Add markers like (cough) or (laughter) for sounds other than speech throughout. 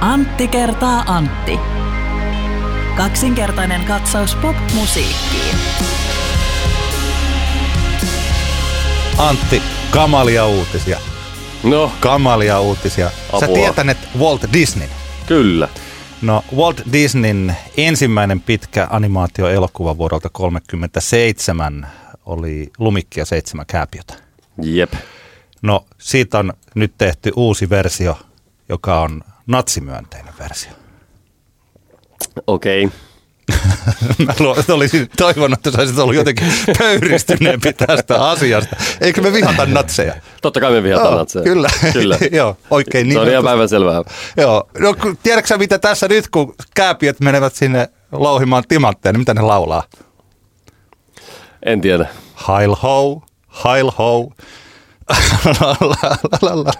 Antti kertaa Antti. Kaksinkertainen katsaus pop-musiikkiin. Antti, kamalia uutisia. No, Kamalia uutisia. Sä Apua. tietänet Walt Disney. kyllä. No Walt Disneyn ensimmäinen pitkä animaatioelokuva vuodelta 1937 oli Lumikki ja seitsemän kääpiötä. Jep. No siitä on nyt tehty uusi versio, joka on natsimyönteinen versio. Okei. (laughs) Okay. Mä olisin toivonut, että sä olisit ollut jotenkin (laughs) pöyristyneempi tästä asiasta. Eikö me vihata (laughs) natseja? Totta kai me vihataan Joo, natseja. Kyllä. Kyllä. Joo, oikein Se on ihan nimetty. päivän selvää. Joo. No, tiedätkö sä, mitä tässä nyt, kun kääpiöt menevät sinne louhimaan timantteja, niin mitä ne laulaa? En tiedä. Hail ho, hail ho. La, la, la, la.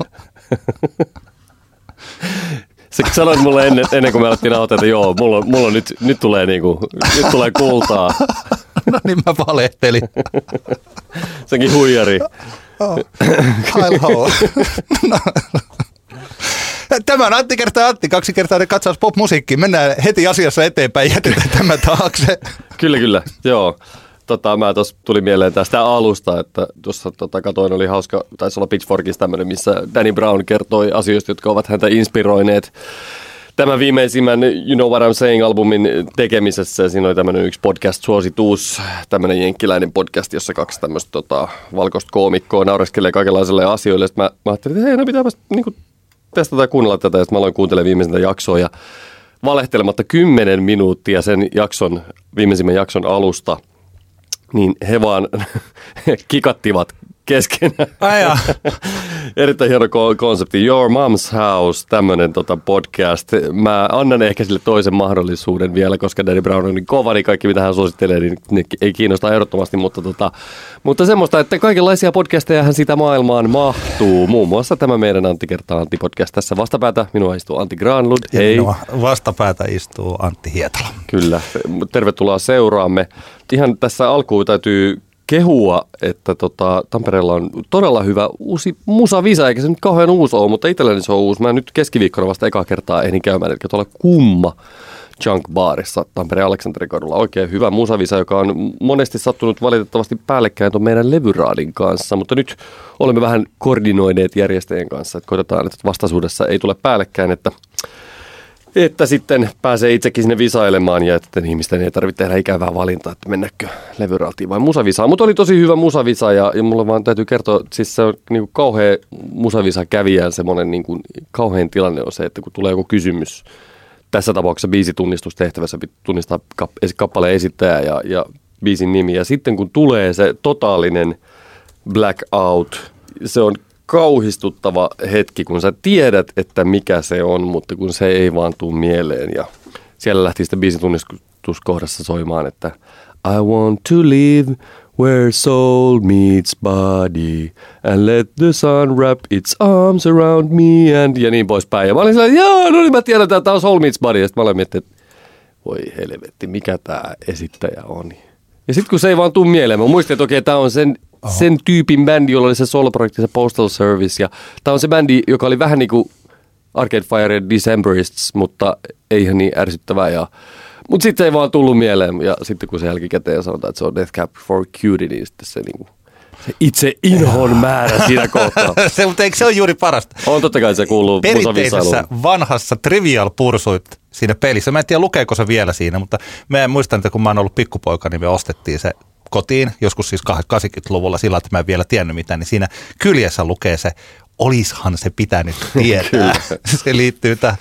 Sä sanoit mulle ennen, ennen kuin me alettiin nauhoittaa, että joo, mulla, mulla nyt, nyt tulee niinku, nyt tulee kultaa. (laughs) no niin mä valehtelin. (laughs) Senkin huijari. Hail ho. No. Tämä on Antti kertaa Antti, kaksi kertaa katsaus pop-musiikkiin. Mennään heti asiassa eteenpäin, jätetään tämä taakse. Kyllä, kyllä. Joo. Tota, mä tuossa tuli mieleen tästä alusta, että tuossa tota, katoin, oli hauska, taisi olla Pitchforkissa tämmöinen, missä Danny Brown kertoi asioista, jotka ovat häntä inspiroineet tämän viimeisimmän You Know What I'm Saying-albumin tekemisessä. Siinä oli tämmöinen yksi podcast-suositus, tämmöinen jenkkiläinen podcast, jossa kaksi tämmöistä tota, valkoista koomikkoa naureskelee kaikenlaisille asioille. Sitten mä, mä ajattelin, että hei, no pitääpäs niin testata ja kuunnella tätä. Sitten mä aloin kuuntelemaan viimeisintä jaksoa ja valehtelematta 10 minuuttia sen jakson, viimeisimmän jakson alusta, niin he vaan (laughs) kikattivat keskenään. Ai jaa. (laughs) Erittäin hieno ko- konsepti. Your Mom's House, tämmöinen tota podcast. Mä annan ehkä sille toisen mahdollisuuden vielä, koska Danny Brown on niin kova, niin kaikki mitä hän suosittelee, niin ne ei kiinnosta ehdottomasti. Mutta, tota, mutta semmoista, että kaikenlaisia podcasteja sitä maailmaan mahtuu. Muun muassa tämä meidän Antti kertaa Antti podcast tässä vastapäätä. Minua istuu Antti Granlund. Hei. minua vastapäätä istuu Antti Hietala. Kyllä, tervetuloa seuraamme. Ihan tässä alkuun täytyy kehua, että tota, Tampereella on todella hyvä uusi musavisa, eikä se nyt kauhean uusi ole, mutta itselleni se on uusi. Mä nyt keskiviikkona vasta ekaa kertaa ehdin käymään, eli tuolla Kumma Junk Barissa Tampereen Aleksanterin kadulla. Oikein hyvä musavisa, joka on monesti sattunut valitettavasti päällekkäin tuon meidän levyraadin kanssa, mutta nyt olemme vähän koordinoineet järjestäjien kanssa, että koitetaan, että vastaisuudessa ei tule päällekkäin, että että sitten pääsee itsekin sinne visailemaan ja että ihmisten ei tarvitse tehdä ikävää valintaa, että mennäkö levyraltiin vai musavisaan. Mutta oli tosi hyvä musavisa ja, ja mulla vaan täytyy kertoa, siis se on niin kuin kauhea musavisa kävijän semmoinen niin kuin, kauhean tilanne on se, että kun tulee joku kysymys, tässä tapauksessa biisitunnistustehtävässä tunnistaa kappaleen esittäjä ja, ja biisin nimi. Ja sitten kun tulee se totaalinen blackout, se on kauhistuttava hetki, kun sä tiedät, että mikä se on, mutta kun se ei vaan tuu mieleen. Ja siellä lähti sitten biisitunnistuskohdassa soimaan, että I want to live where soul meets body and let the sun wrap its arms around me and ja niin poispäin. Ja mä olin sellainen, joo, no niin mä tiedän, että tämä on soul meets body. Ja sitten mä olin miettinyt, että voi helvetti, mikä tämä esittäjä on. Ja sitten kun se ei vaan tuu mieleen, mä muistin, että okei, tämä on sen, sen tyypin bändi, jolla oli se solo-projekti, se Postal Service. Ja tämä on se bändi, joka oli vähän niin kuin Arcade Fire Decemberists, mutta ei ihan niin ärsyttävää. Ja, mutta sitten se ei vaan tullut mieleen. Ja sitten kun se jälkikäteen sanotaan, että se on Death Cab for Cutie, niin sitten se, niin kuin, se itse inhon (laughs) määrä siinä kohtaa. (laughs) se, mutta eikö se ole juuri parasta? On totta kai se kuuluu Perinteisessä vanhassa Trivial Pursuit siinä pelissä. Mä en tiedä lukeeko se vielä siinä, mutta mä muistan, että kun mä oon ollut pikkupoika, niin me ostettiin se kotiin, joskus siis 80-luvulla sillä, että mä en vielä tiennyt mitään, niin siinä kyljessä lukee se, olishan se pitänyt (laughs) tietää. (laughs) se liittyy tähän.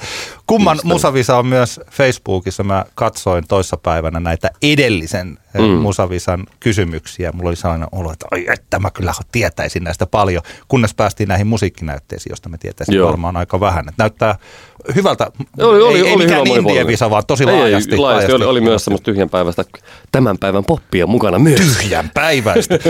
Kumman näin. Musavisa on myös Facebookissa. Mä katsoin toissapäivänä näitä edellisen mm. Musavisan kysymyksiä. Mulla oli sellainen olo, että oi, että mä kyllä tietäisin näistä paljon, kunnes päästiin näihin musiikkinäytteisiin, josta me tietäisin Joo. varmaan aika vähän. Et näyttää hyvältä, Oli, oli, ei, ei oli mikään visa, vaan tosi ei, laajasti. Ei, laajasti oli, oli myös semmoista tyhjän päivästä, tämän päivän poppia mukana myös. Tyhjän päiväistä. (laughs)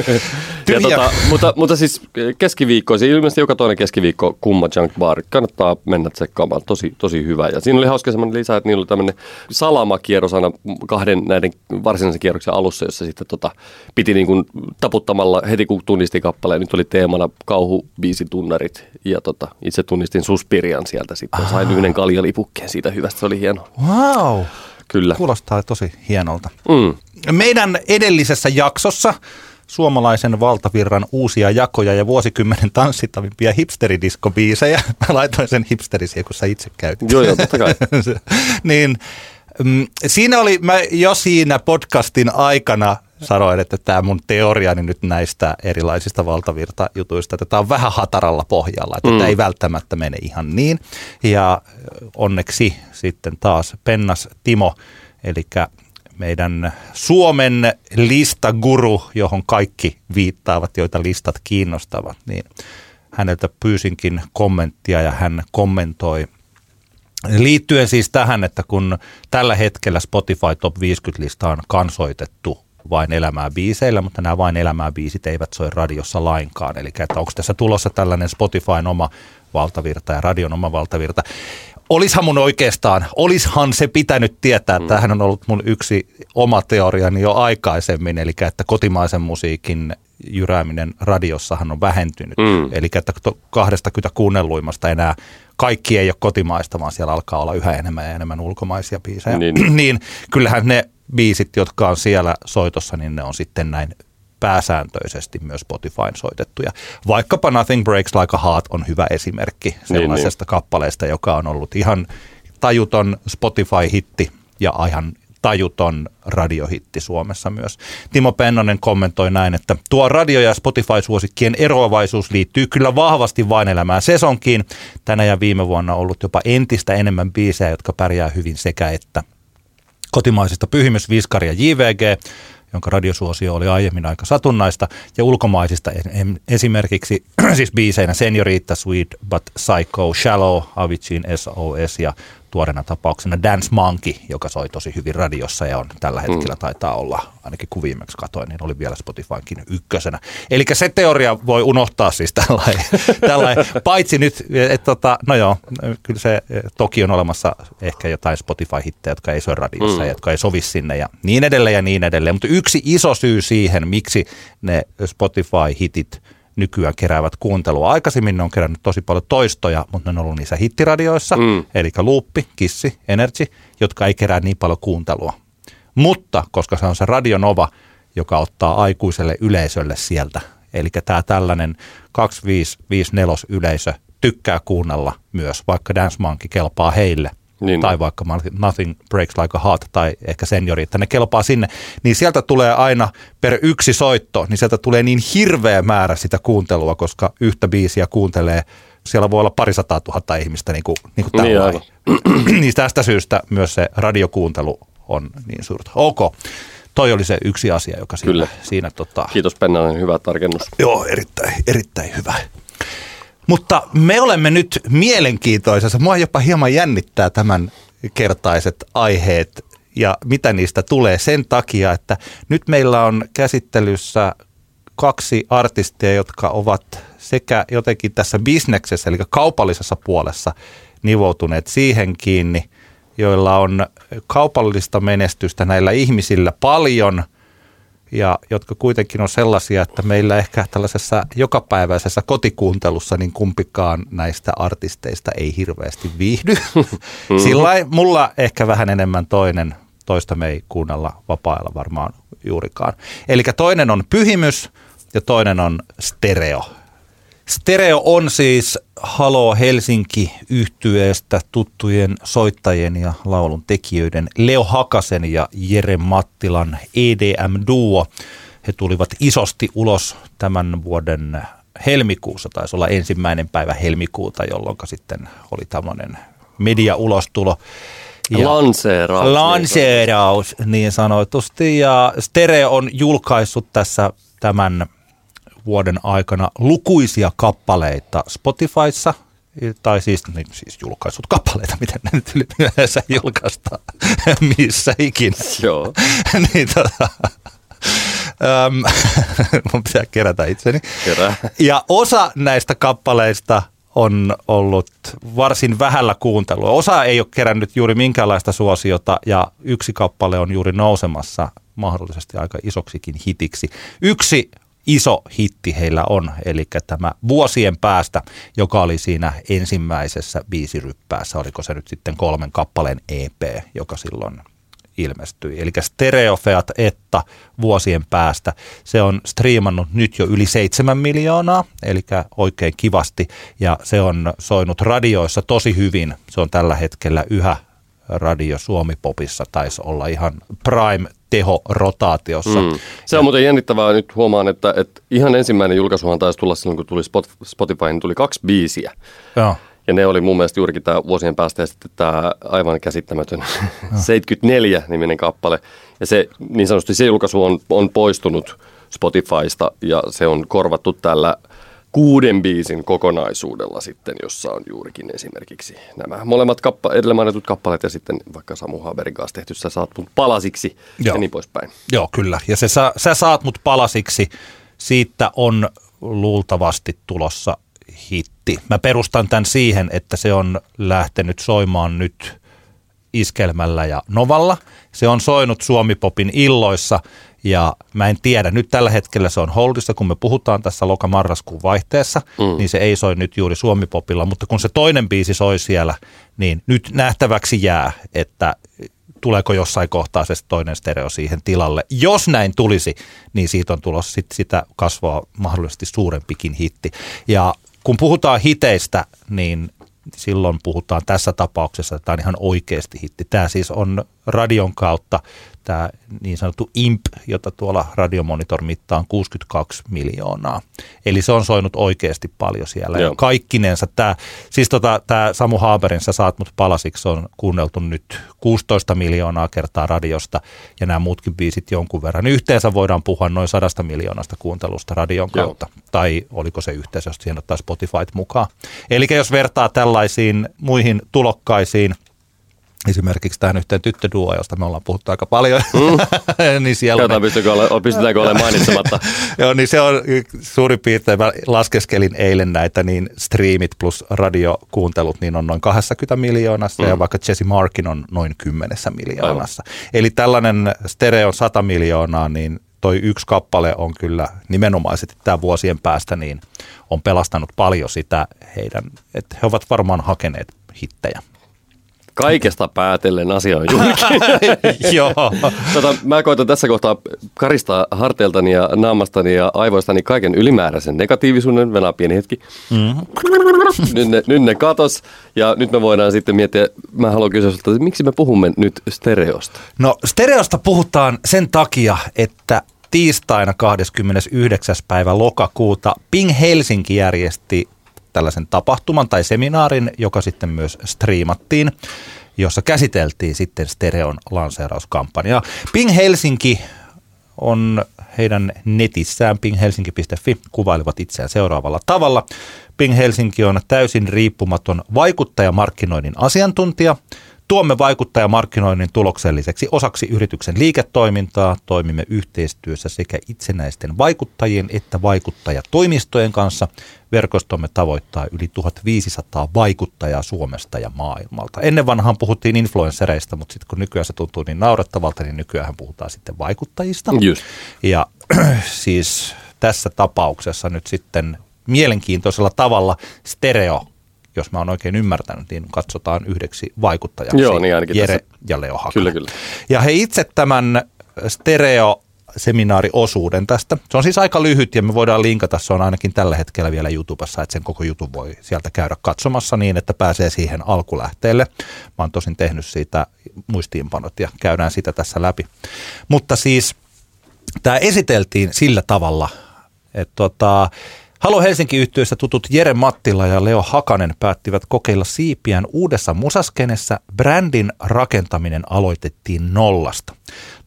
Ja tota, mutta, mutta siis keskiviikkoisin, ilmeisesti joka toinen keskiviikko Kumma Junk Bar. Kannattaa mennä tsekkaamaan, tosi, tosi hyvä. Ja siinä oli hauska semmoinen lisä, että niillä oli tämmöinen salamakierros aina kahden näiden varsinaisen kierroksen alussa, jossa sitten tota, piti niin kuin taputtamalla heti kun tunnisti kappaleen. Nyt oli teemana kauhubiisitunnarit ja tota, itse tunnistin Suspirian sieltä sitten. Sain yhden kaljalipukkeen siitä hyvästä, se oli hieno. Wow. Kyllä. Kuulostaa tosi hienolta. Mm. Meidän edellisessä jaksossa suomalaisen valtavirran uusia jakoja ja vuosikymmenen tanssittavimpia hipsteridiskobiisejä. (laughs) Mä laitoin sen hipsterisiä, kun sä itse käytit. Joo, joo, totta kai. (laughs) niin, mm, siinä oli, mä jo siinä podcastin aikana sanoin, että tämä mun teoriani nyt näistä erilaisista valtavirtajutuista, että tämä on vähän hataralla pohjalla, että mm. tämä ei välttämättä mene ihan niin. Ja onneksi sitten taas Pennas Timo, eli meidän Suomen listaguru, johon kaikki viittaavat, joita listat kiinnostavat, niin häneltä pyysinkin kommenttia ja hän kommentoi liittyen siis tähän, että kun tällä hetkellä Spotify Top 50-lista on kansoitettu vain elämää biiseillä, mutta nämä vain elämää biisit eivät soi radiossa lainkaan. Eli että onko tässä tulossa tällainen Spotifyn oma valtavirta ja radion oma valtavirta. Olishan mun oikeastaan, olishan se pitänyt tietää, mm. tämähän on ollut mun yksi oma teoriani jo aikaisemmin, eli että kotimaisen musiikin jyrääminen radiossahan on vähentynyt. Mm. Eli että 20 kuunnelluimasta enää kaikki ei ole kotimaista, vaan siellä alkaa olla yhä enemmän ja enemmän ulkomaisia biisejä. Niin. (clears throat) niin kyllähän ne biisit, jotka on siellä soitossa, niin ne on sitten näin pääsääntöisesti myös Spotifyn soitettuja. Vaikkapa Nothing Breaks Like a Heart on hyvä esimerkki niin, sellaisesta niin, niin. kappaleesta, joka on ollut ihan tajuton Spotify-hitti ja ihan tajuton radiohitti Suomessa myös. Timo Pennonen kommentoi näin, että tuo radio- ja Spotify-suosikkien eroavaisuus liittyy kyllä vahvasti vain elämään sesonkiin. Tänä ja viime vuonna on ollut jopa entistä enemmän biisejä, jotka pärjää hyvin sekä että kotimaisista Pyhimys, Viskari ja JVG, jonka radiosuosio oli aiemmin aika satunnaista, ja ulkomaisista esimerkiksi (clears throat) siis biiseinä Seniorita, Sweet But Psycho, Shallow, Avicii, SOS ja tuoreena tapauksena Dance Monkey, joka soi tosi hyvin radiossa ja on tällä mm. hetkellä taitaa olla, ainakin kun viimeksi katoin, niin oli vielä Spotifynkin ykkösenä. Eli se teoria voi unohtaa siis tällainen, (laughs) tällainen paitsi nyt, että tota, no joo, kyllä se toki on olemassa ehkä jotain Spotify-hittejä, jotka ei soi radiossa mm. ja jotka ei sovi sinne ja niin edelleen ja niin edelleen. Mutta yksi iso syy siihen, miksi ne Spotify-hitit nykyään keräävät kuuntelua. Aikaisemmin ne on kerännyt tosi paljon toistoja, mutta ne on ollut niissä hittiradioissa, mm. eli Luuppi, Kissi, Energy, jotka ei kerää niin paljon kuuntelua. Mutta koska se on se Radionova, joka ottaa aikuiselle yleisölle sieltä, eli tämä tällainen 2554 yleisö tykkää kuunnella myös, vaikka Dance Monkey kelpaa heille – niin. tai vaikka Nothing Breaks Like a Heart tai ehkä Seniori, että ne kelpaa sinne, niin sieltä tulee aina per yksi soitto, niin sieltä tulee niin hirveä määrä sitä kuuntelua, koska yhtä biisiä kuuntelee siellä voi olla parisataa tuhatta ihmistä niin kuin, niin kuin niin, (clears throat) niin tästä syystä myös se radiokuuntelu on niin suurta. Ok, toi oli se yksi asia, joka siinä, Kyllä. siinä tota... Kiitos Pennanen, hyvä tarkennus. Joo, erittäin, erittäin hyvä. Mutta me olemme nyt mielenkiintoisessa. Mua jopa hieman jännittää tämän kertaiset aiheet ja mitä niistä tulee sen takia, että nyt meillä on käsittelyssä kaksi artistia, jotka ovat sekä jotenkin tässä bisneksessä, eli kaupallisessa puolessa nivoutuneet siihen kiinni, joilla on kaupallista menestystä näillä ihmisillä paljon – ja jotka kuitenkin on sellaisia, että meillä ehkä tällaisessa jokapäiväisessä kotikuuntelussa niin kumpikaan näistä artisteista ei hirveästi viihdy. Mm-hmm. (laughs) Sillä mulla ehkä vähän enemmän toinen, toista me ei kuunnella vapailla varmaan juurikaan. Eli toinen on pyhimys ja toinen on stereo. Stereo on siis Halo Helsinki yhtyeestä tuttujen soittajien ja laulun tekijöiden Leo Hakasen ja Jere Mattilan EDM-duo. He tulivat isosti ulos tämän vuoden helmikuussa, taisi olla ensimmäinen päivä helmikuuta, jolloin sitten oli tämmöinen media-ulostulo. Ja lanseeraus. Lanseeraus niin sanotusti. Ja Stereo on julkaissut tässä tämän vuoden aikana lukuisia kappaleita Spotifyssa, tai siis, niin, siis julkaissut kappaleita, miten ne nyt yleensä julkaistaan, (laughs) missä ikinä. Joo. (laughs) niin, tota, (laughs) mun pitää kerätä itseni. Kerää. Ja osa näistä kappaleista on ollut varsin vähällä kuuntelua. Osa ei ole kerännyt juuri minkäänlaista suosiota ja yksi kappale on juuri nousemassa mahdollisesti aika isoksikin hitiksi. Yksi iso hitti heillä on, eli tämä vuosien päästä, joka oli siinä ensimmäisessä biisiryppäässä, oliko se nyt sitten kolmen kappaleen EP, joka silloin ilmestyi. Eli Stereofeat että vuosien päästä. Se on striimannut nyt jo yli 7 miljoonaa, eli oikein kivasti, ja se on soinut radioissa tosi hyvin. Se on tällä hetkellä yhä radio Suomi-popissa, taisi olla ihan prime teho rotaatiossa. Mm. Se on muuten jännittävää nyt huomaan, että, että ihan ensimmäinen julkaisuhan taisi tulla silloin, kun tuli Spotify, niin tuli kaksi biisiä. Joo. Ja ne oli mun mielestä juurikin tämä vuosien päästä ja sitten tämä aivan käsittämätön 74-niminen kappale. Ja se niin sanotusti se julkaisu on, on poistunut Spotifysta ja se on korvattu tällä kuuden biisin kokonaisuudella sitten, jossa on juurikin esimerkiksi nämä molemmat kappa- edellä mainitut kappaleet ja sitten vaikka Samu Haberin kanssa tehty Sä saat mut palasiksi Joo. ja niin poispäin. Joo, kyllä. Ja se sä, sä saat mut palasiksi, siitä on luultavasti tulossa hitti. Mä perustan tämän siihen, että se on lähtenyt soimaan nyt iskelmällä ja novalla. Se on soinut Suomipopin illoissa ja mä en tiedä, nyt tällä hetkellä se on holdissa, kun me puhutaan tässä loka-marraskuun vaihteessa, mm. niin se ei soi nyt juuri Suomipopilla, mutta kun se toinen biisi soi siellä, niin nyt nähtäväksi jää, että tuleeko jossain kohtaa se toinen stereo siihen tilalle. Jos näin tulisi, niin siitä on tulossa sit sitä kasvaa mahdollisesti suurempikin hitti. Ja kun puhutaan hiteistä, niin silloin puhutaan tässä tapauksessa, että tämä on ihan oikeasti hitti. Tämä siis on radion kautta tämä niin sanottu IMP, jota tuolla radiomonitor mittaa on 62 miljoonaa. Eli se on soinut oikeasti paljon siellä. Joo. Ja kaikkinensa tämä, siis tota, tämä Samu Haaberin Sä saat mut palasiksi on kuunneltu nyt 16 miljoonaa kertaa radiosta ja nämä muutkin biisit jonkun verran. Yhteensä voidaan puhua noin sadasta miljoonasta kuuntelusta radion kautta. Joo. Tai oliko se yhteensä, jos siihen ottaa Spotify mukaan. Eli jos vertaa tällaisiin muihin tulokkaisiin – esimerkiksi tähän yhteen tyttöduo, josta me ollaan puhuttu aika paljon, mm. (laughs) niin siellä Katsotaan, pystytäänkö, ole, pystytäänkö olemaan mainitsematta. (laughs) Joo, niin se on suurin piirtein, mä laskeskelin eilen näitä, niin streamit plus radiokuuntelut, niin on noin 20 miljoonassa, mm. ja vaikka Jesse Markin on noin 10 miljoonassa. Aivan. Eli tällainen stereo 100 miljoonaa, niin toi yksi kappale on kyllä nimenomaisesti tämä vuosien päästä, niin on pelastanut paljon sitä heidän, että he ovat varmaan hakeneet hittejä. Kaikesta päätellen asia on (laughs) Joo. tota, mä koitan tässä kohtaa karistaa harteiltani ja naamastani ja aivoistani kaiken ylimääräisen negatiivisuuden. Venää pieni hetki. Mm-hmm. Nyt, ne, nyt ne katos ja nyt me voidaan sitten miettiä, mä haluan kysyä että miksi me puhumme nyt stereosta? No stereosta puhutaan sen takia, että tiistaina 29. päivä lokakuuta Ping Helsinki järjesti tällaisen tapahtuman tai seminaarin, joka sitten myös striimattiin, jossa käsiteltiin sitten Stereon lanseerauskampanjaa. Ping Helsinki on heidän netissään pinghelsinki.fi kuvailivat itseään seuraavalla tavalla. Ping Helsinki on täysin riippumaton vaikuttajamarkkinoinnin asiantuntija – Tuomme vaikuttajamarkkinoinnin tulokselliseksi osaksi yrityksen liiketoimintaa. Toimimme yhteistyössä sekä itsenäisten vaikuttajien että vaikuttajatoimistojen kanssa. Verkostomme tavoittaa yli 1500 vaikuttajaa Suomesta ja maailmalta. Ennen vanhaan puhuttiin influenssereista, mutta sitten kun nykyään se tuntuu niin naurettavalta, niin nykyään puhutaan sitten vaikuttajista. Just. Ja (clears throat) siis tässä tapauksessa nyt sitten mielenkiintoisella tavalla stereo jos mä oon oikein ymmärtänyt, niin katsotaan yhdeksi vaikuttajaksi Joo, niin ainakin Jere tässä. ja Leo Hakanen. Kyllä, kyllä. Ja he itse tämän stereo seminaariosuuden tästä. Se on siis aika lyhyt ja me voidaan linkata, se on ainakin tällä hetkellä vielä YouTubessa, että sen koko jutun voi sieltä käydä katsomassa niin, että pääsee siihen alkulähteelle. Mä oon tosin tehnyt siitä muistiinpanot ja käydään sitä tässä läpi. Mutta siis tämä esiteltiin sillä tavalla, että tota, Halo Helsinki yhtiössä tutut Jere Mattila ja Leo Hakanen päättivät kokeilla siipiään uudessa musaskenessä. Brändin rakentaminen aloitettiin nollasta.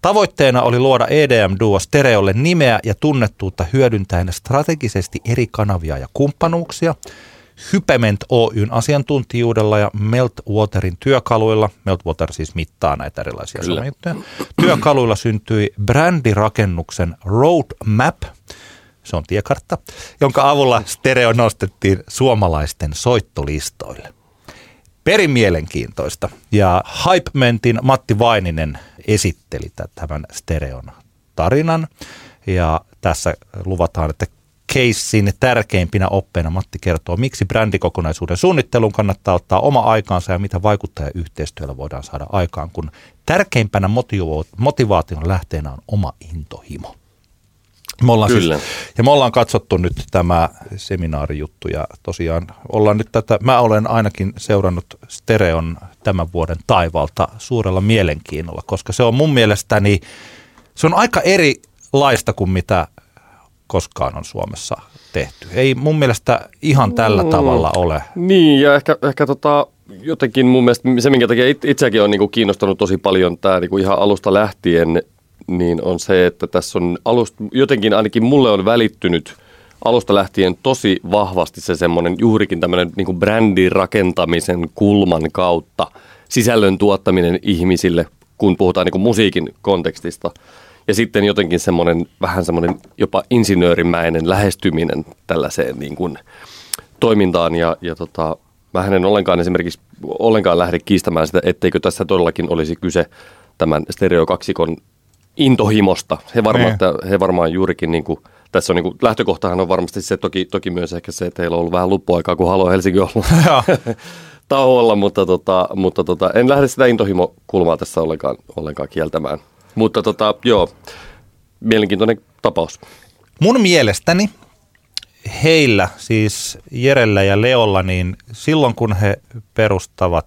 Tavoitteena oli luoda EDM-duo Stereolle nimeä ja tunnettuutta hyödyntäen strategisesti eri kanavia ja kumppanuuksia. Hypement Oyn asiantuntijuudella ja Meltwaterin työkaluilla, Meltwater siis mittaa näitä erilaisia somejuttuja, työkaluilla syntyi brändirakennuksen Roadmap, se on tiekartta, jonka avulla stereo nostettiin suomalaisten soittolistoille. Perin mielenkiintoista. Ja Hypementin Matti Vaininen esitteli tämän stereon tarinan. Ja tässä luvataan, että keissin tärkeimpinä oppeina Matti kertoo, miksi brändikokonaisuuden suunnitteluun kannattaa ottaa oma aikaansa ja mitä vaikuttajayhteistyöllä voidaan saada aikaan, kun tärkeimpänä motivaation lähteenä on oma intohimo. Me ollaan siis- Kyllä. Siis, ja me ollaan katsottu nyt tämä seminaarijuttu ja tosiaan ollaan nyt tätä, mä olen ainakin seurannut Stereon tämän vuoden taivalta suurella mielenkiinnolla, koska se on mun mielestäni, se on aika erilaista kuin mitä koskaan on Suomessa tehty. Ei mun mielestä ihan tällä mm, tavalla ole. Niin, ja ehkä, ehkä tota, jotenkin mun mielestä se, minkä takia itseäkin on niinku kiinnostanut tosi paljon tämä niinku ihan alusta lähtien, niin on se, että tässä on alusta, jotenkin ainakin mulle on välittynyt alusta lähtien tosi vahvasti se semmoinen juurikin tämmöinen niinku brändin rakentamisen kulman kautta sisällön tuottaminen ihmisille, kun puhutaan niinku musiikin kontekstista – ja sitten jotenkin semmoinen vähän semmoinen jopa insinöörimäinen lähestyminen tällaiseen niin kuin toimintaan. Ja, ja tota, mä en ollenkaan esimerkiksi ollenkaan lähde kiistämään sitä, etteikö tässä todellakin olisi kyse tämän stereokaksikon intohimosta. He varmaan, niin. he varmaan juurikin niin kuin, tässä on niin kuin, lähtökohtahan on varmasti se toki, toki myös ehkä se, että heillä on ollut vähän luppuaikaa, kun Halo Helsinki ollut (laughs) (laughs) tauolla, mutta, tota, mutta tota, en lähde sitä intohimokulmaa tässä ollenkaan, ollenkaan kieltämään. Mutta tota, joo, mielenkiintoinen tapaus. Mun mielestäni heillä, siis Jerellä ja Leolla, niin silloin kun he perustavat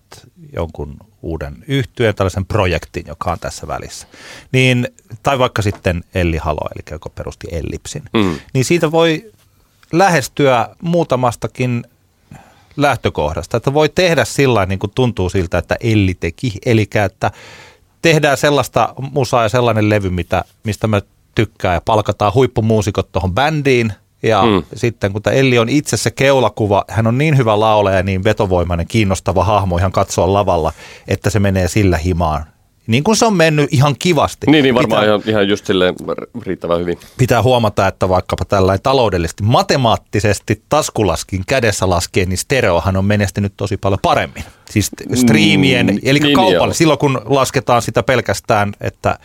jonkun uuden yhtyeen, tällaisen projektin, joka on tässä välissä, niin, tai vaikka sitten Elli Halo, eli joka perusti Ellipsin, mm. niin siitä voi lähestyä muutamastakin lähtökohdasta, että voi tehdä sillä niin kuin tuntuu siltä, että Elli teki, eli että tehdään sellaista musaa ja sellainen levy, mitä, mistä mä tykkään ja palkataan huippumuusikot tuohon bändiin. Ja mm. sitten kun tämä Elli on itse se keulakuva, hän on niin hyvä laulaja ja niin vetovoimainen, kiinnostava hahmo ihan katsoa lavalla, että se menee sillä himaan niin kuin se on mennyt ihan kivasti. Niin, niin varmaan pitää, ihan, ihan just silleen riittävän hyvin. Pitää huomata, että vaikkapa tällainen taloudellisesti, matemaattisesti taskulaskin kädessä laskien, niin stereohan on menestynyt tosi paljon paremmin. Siis striimien, mm, eli niin, kaupalle, silloin kun lasketaan sitä pelkästään, että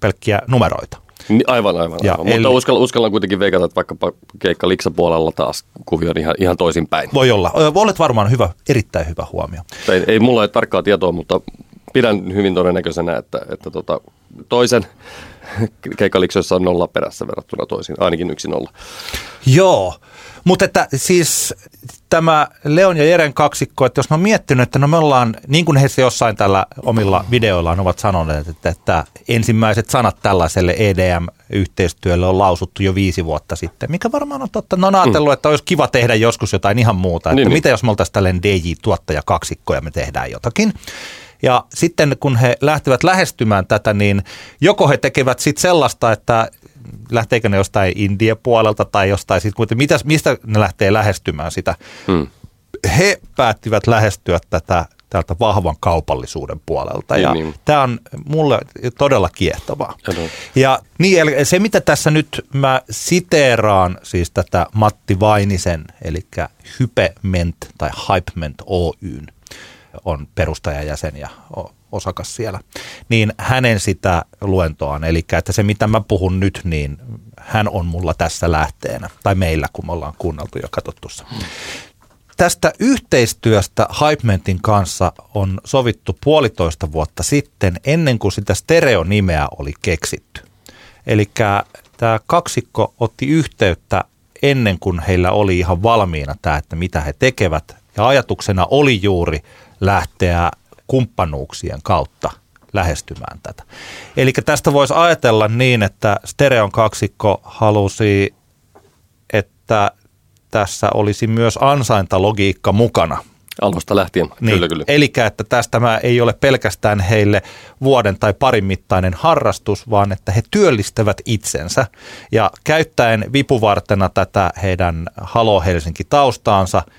pelkkiä numeroita. Aivan, aivan. Ja aivan. Eli... Mutta uskallan, uskallan kuitenkin veikata, että vaikkapa keikka Liksa puolella taas kuvio on ihan, ihan toisinpäin. Voi olla. Olet varmaan hyvä, erittäin hyvä huomio. Ei, ei mulla ole tarkkaa tietoa, mutta pidän hyvin todennäköisenä, että, että tota, toisen keikaliksoissa on nolla perässä verrattuna toisiin, ainakin yksi nolla. Joo, mutta että siis tämä Leon ja Jeren kaksikko, että jos mä oon miettinyt, että no me ollaan, niin kuin he jossain tällä omilla videoillaan ovat sanoneet, että, että ensimmäiset sanat tällaiselle EDM-yhteistyölle on lausuttu jo viisi vuotta sitten, mikä varmaan on totta. No on ajatellut, mm. että olisi kiva tehdä joskus jotain ihan muuta, että niin, niin. mitä niin. jos me oltaisiin tällainen DJ-tuottaja kaksikko ja me tehdään jotakin. Ja sitten kun he lähtevät lähestymään tätä, niin joko he tekevät sitten sellaista, että lähteekö ne jostain India-puolelta tai jostain, sit, mitä, mistä ne lähtee lähestymään sitä. Hmm. He päättivät lähestyä tätä täältä vahvan kaupallisuuden puolelta. Ja niin, niin. tämä on mulle todella kiehtovaa. Ja niin, eli se mitä tässä nyt mä siteeraan siis tätä Matti Vainisen, eli Hypement tai Hypement Oyn on perustajajäsen ja osakas siellä, niin hänen sitä luentoaan, eli että se mitä mä puhun nyt, niin hän on mulla tässä lähteenä, tai meillä, kun me ollaan kuunneltu ja katsottu. Tästä yhteistyöstä Hypementin kanssa on sovittu puolitoista vuotta sitten, ennen kuin sitä stereonimeä oli keksitty. Eli tämä kaksikko otti yhteyttä ennen kuin heillä oli ihan valmiina tämä, että mitä he tekevät. Ja ajatuksena oli juuri lähteä kumppanuuksien kautta lähestymään tätä. Eli tästä voisi ajatella niin, että Stereon kaksikko halusi, että tässä olisi myös ansaintalogiikka mukana. Alusta lähtien, niin, kyllä kyllä. Eli että tästä tämä ei ole pelkästään heille vuoden tai parin mittainen harrastus, vaan että he työllistävät itsensä. Ja käyttäen vipuvartena tätä heidän Halo Helsinki-taustaansa –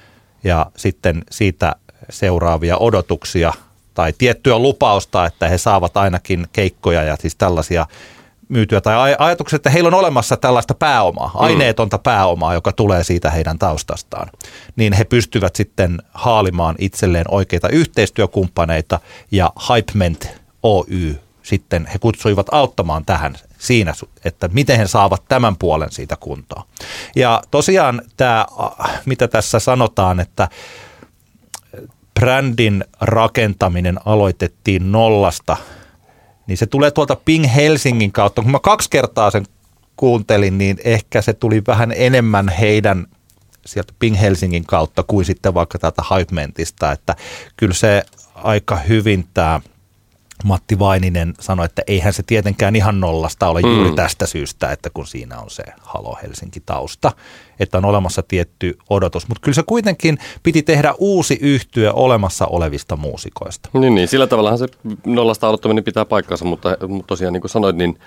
ja sitten siitä seuraavia odotuksia tai tiettyä lupausta, että he saavat ainakin keikkoja ja siis tällaisia myytyä tai ajatukset, että heillä on olemassa tällaista pääomaa, mm. aineetonta pääomaa, joka tulee siitä heidän taustastaan, niin he pystyvät sitten haalimaan itselleen oikeita yhteistyökumppaneita ja Hypement Oy sitten he kutsuivat auttamaan tähän siinä, että miten he saavat tämän puolen siitä kuntoon. Ja tosiaan tämä, mitä tässä sanotaan, että brändin rakentaminen aloitettiin nollasta, niin se tulee tuolta Ping Helsingin kautta. Kun mä kaksi kertaa sen kuuntelin, niin ehkä se tuli vähän enemmän heidän sieltä Ping Helsingin kautta kuin sitten vaikka täältä Hypementista, että kyllä se aika hyvin tämä – Matti Vaininen sanoi, että eihän se tietenkään ihan nollasta ole mm. juuri tästä syystä, että kun siinä on se Halo Helsinki-tausta, että on olemassa tietty odotus. Mutta kyllä se kuitenkin piti tehdä uusi yhtyö olemassa olevista muusikoista. Niin, niin sillä tavallahan se nollasta aloittaminen pitää paikkansa, mutta, mutta tosiaan niin kuin sanoit, niin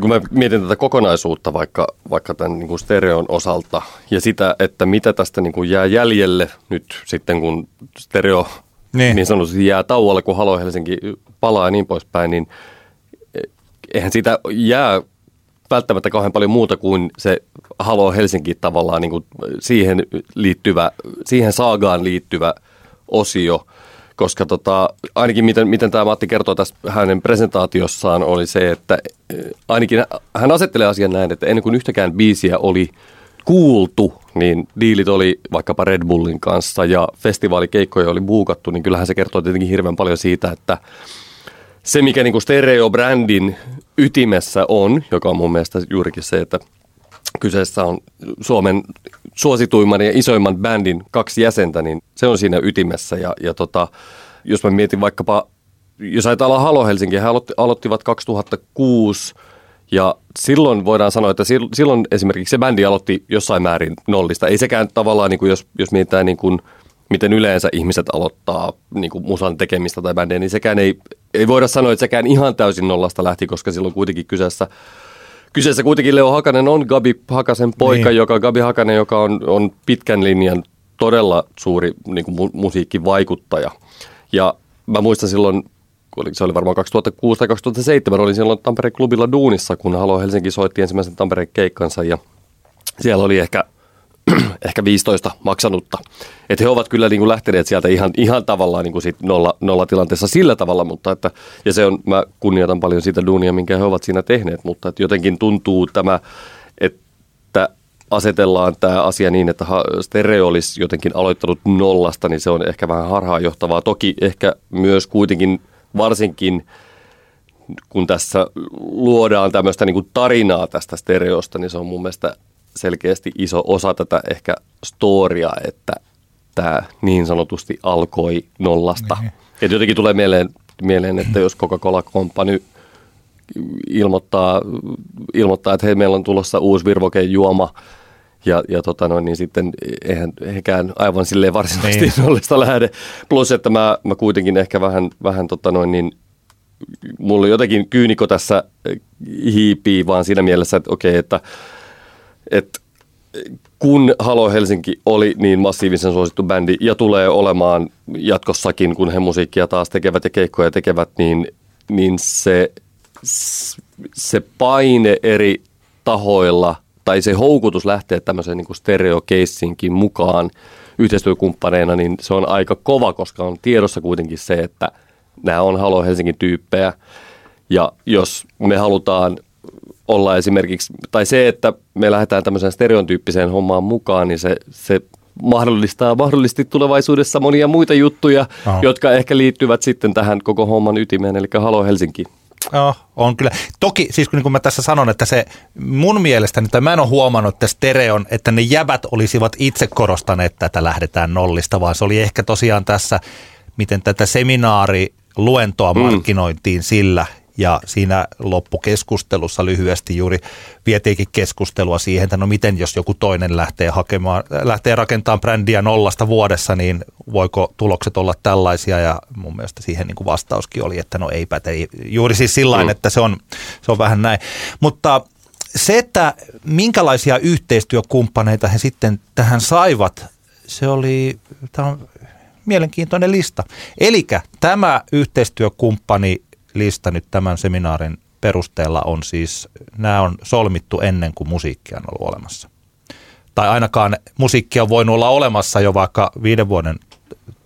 kun mä mietin tätä kokonaisuutta vaikka, vaikka tämän niin kuin stereon osalta ja sitä, että mitä tästä niin kuin jää jäljelle nyt sitten, kun stereo niin. niin sanotusti jää tauolle, kun Halo Helsinki palaa ja niin poispäin, niin eihän siitä jää välttämättä kauhean paljon muuta kuin se Halo Helsinki tavallaan niin kuin siihen liittyvä, siihen saagaan liittyvä osio, koska tota, ainakin miten, miten tämä Matti kertoo tässä hänen presentaatiossaan oli se, että ainakin hän asettelee asian näin, että ennen kuin yhtäkään biisiä oli kuultu, niin diilit oli vaikkapa Red Bullin kanssa ja festivaalikeikkoja oli buukattu, niin kyllähän se kertoo tietenkin hirveän paljon siitä, että se mikä niin stereo-brändin ytimessä on, joka on mun mielestä juurikin se, että kyseessä on Suomen suosituimman ja isoimman bändin kaksi jäsentä, niin se on siinä ytimessä. Ja, ja tota, jos mä mietin vaikkapa, jos ajatellaan Halo Helsinki, he aloitti, aloittivat 2006 ja silloin voidaan sanoa, että silloin esimerkiksi se bändi aloitti jossain määrin nollista. Ei sekään tavallaan, niin kuin jos, jos mietitään niin kuin, miten yleensä ihmiset aloittaa niin kuin musan tekemistä tai bändejä, niin sekään ei, ei voida sanoa, että sekään ihan täysin nollasta lähti, koska silloin kuitenkin kyseessä Kyseessä kuitenkin Leo Hakanen on Gabi Hakasen poika, niin. joka Gabi Hakanen, joka on, on pitkän linjan todella suuri niin kuin mu- musiikkivaikuttaja. Ja mä muistan silloin se oli varmaan 2006 tai 2007, olin silloin Tampereen klubilla duunissa, kun Halo Helsinki soitti ensimmäisen Tampereen keikkansa ja siellä oli ehkä, (clears throat) ehkä 15 maksanutta. Että he ovat kyllä niin kuin lähteneet sieltä ihan, ihan tavallaan niin kuin sit nolla, nolla tilanteessa sillä tavalla, mutta että, ja se on, mä kunnioitan paljon sitä duunia, minkä he ovat siinä tehneet, mutta että jotenkin tuntuu tämä, että asetellaan tämä asia niin, että stereo olisi jotenkin aloittanut nollasta, niin se on ehkä vähän harhaanjohtavaa. Toki ehkä myös kuitenkin – varsinkin kun tässä luodaan tämmöistä niin kuin tarinaa tästä stereosta, niin se on mun mielestä selkeästi iso osa tätä ehkä storia, että tämä niin sanotusti alkoi nollasta. Niin. Et jotenkin tulee mieleen, mieleen, että jos Coca-Cola Company ilmoittaa, ilmoittaa, että hei, meillä on tulossa uusi virvokejuoma, ja, ja tota noin, niin sitten eihän hekään aivan silleen varsinaisesti niin. nollista lähde. Plus, että mä, mä kuitenkin ehkä vähän, vähän tota noin, niin mulla jotenkin kyyniko tässä hiipii vaan siinä mielessä, että okei, että, että kun Halo Helsinki oli niin massiivisen suosittu bändi ja tulee olemaan jatkossakin, kun he musiikkia taas tekevät ja keikkoja tekevät, niin, niin se, se paine eri tahoilla – tai se houkutus lähteä tämmöiseen niin stereokeissinkin mukaan yhteistyökumppaneina, niin se on aika kova, koska on tiedossa kuitenkin se, että nämä on Halo Helsingin tyyppejä. Ja jos me halutaan olla esimerkiksi, tai se, että me lähdetään tämmöiseen stereotyyppiseen hommaan mukaan, niin se, se mahdollistaa mahdollisesti tulevaisuudessa monia muita juttuja, Aha. jotka ehkä liittyvät sitten tähän koko homman ytimeen, eli Halo Helsinki Joo, on kyllä. Toki, siis kun mä tässä sanon, että se mun mielestä, että mä en ole huomannut, että stereon, että ne jävät olisivat itse korostaneet tätä lähdetään nollista, vaan se oli ehkä tosiaan tässä, miten tätä seminaari luentoa mm. markkinointiin sillä, ja siinä loppukeskustelussa lyhyesti juuri vietiinkin keskustelua siihen, että no miten jos joku toinen lähtee, hakemaan, lähtee rakentamaan brändiä nollasta vuodessa, niin voiko tulokset olla tällaisia? Ja mun mielestä siihen niin kuin vastauskin oli, että no ei päte. Juuri siis sillä mm. että se on, se on vähän näin. Mutta se, että minkälaisia yhteistyökumppaneita he sitten tähän saivat, se oli, tämä on mielenkiintoinen lista. Eli tämä yhteistyökumppani lista nyt tämän seminaarin perusteella on siis, nämä on solmittu ennen kuin musiikkia on ollut olemassa. Tai ainakaan musiikkia on voinut olla olemassa jo vaikka viiden vuoden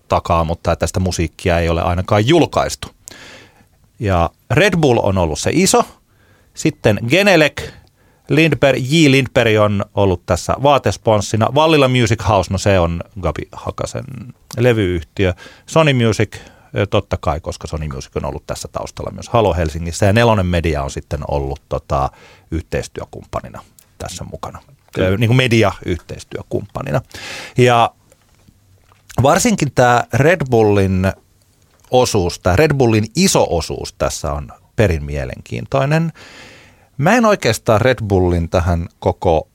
takaa, mutta tästä musiikkia ei ole ainakaan julkaistu. Ja Red Bull on ollut se iso. Sitten Genelec, Lindberg, J. Lindberg on ollut tässä vaatesponssina. Vallilla Music House, no se on Gabi Hakasen levyyhtiö. Sony Music, totta kai, koska Sony Music on ollut tässä taustalla myös Halo Helsingissä. Ja Nelonen Media on sitten ollut tota, yhteistyökumppanina tässä mukana. Kyllä. Niin kuin media-yhteistyökumppanina. Ja varsinkin tämä Red Bullin osuus, tämä Red Bullin iso osuus tässä on perin mielenkiintoinen. Mä en oikeastaan Red Bullin tähän koko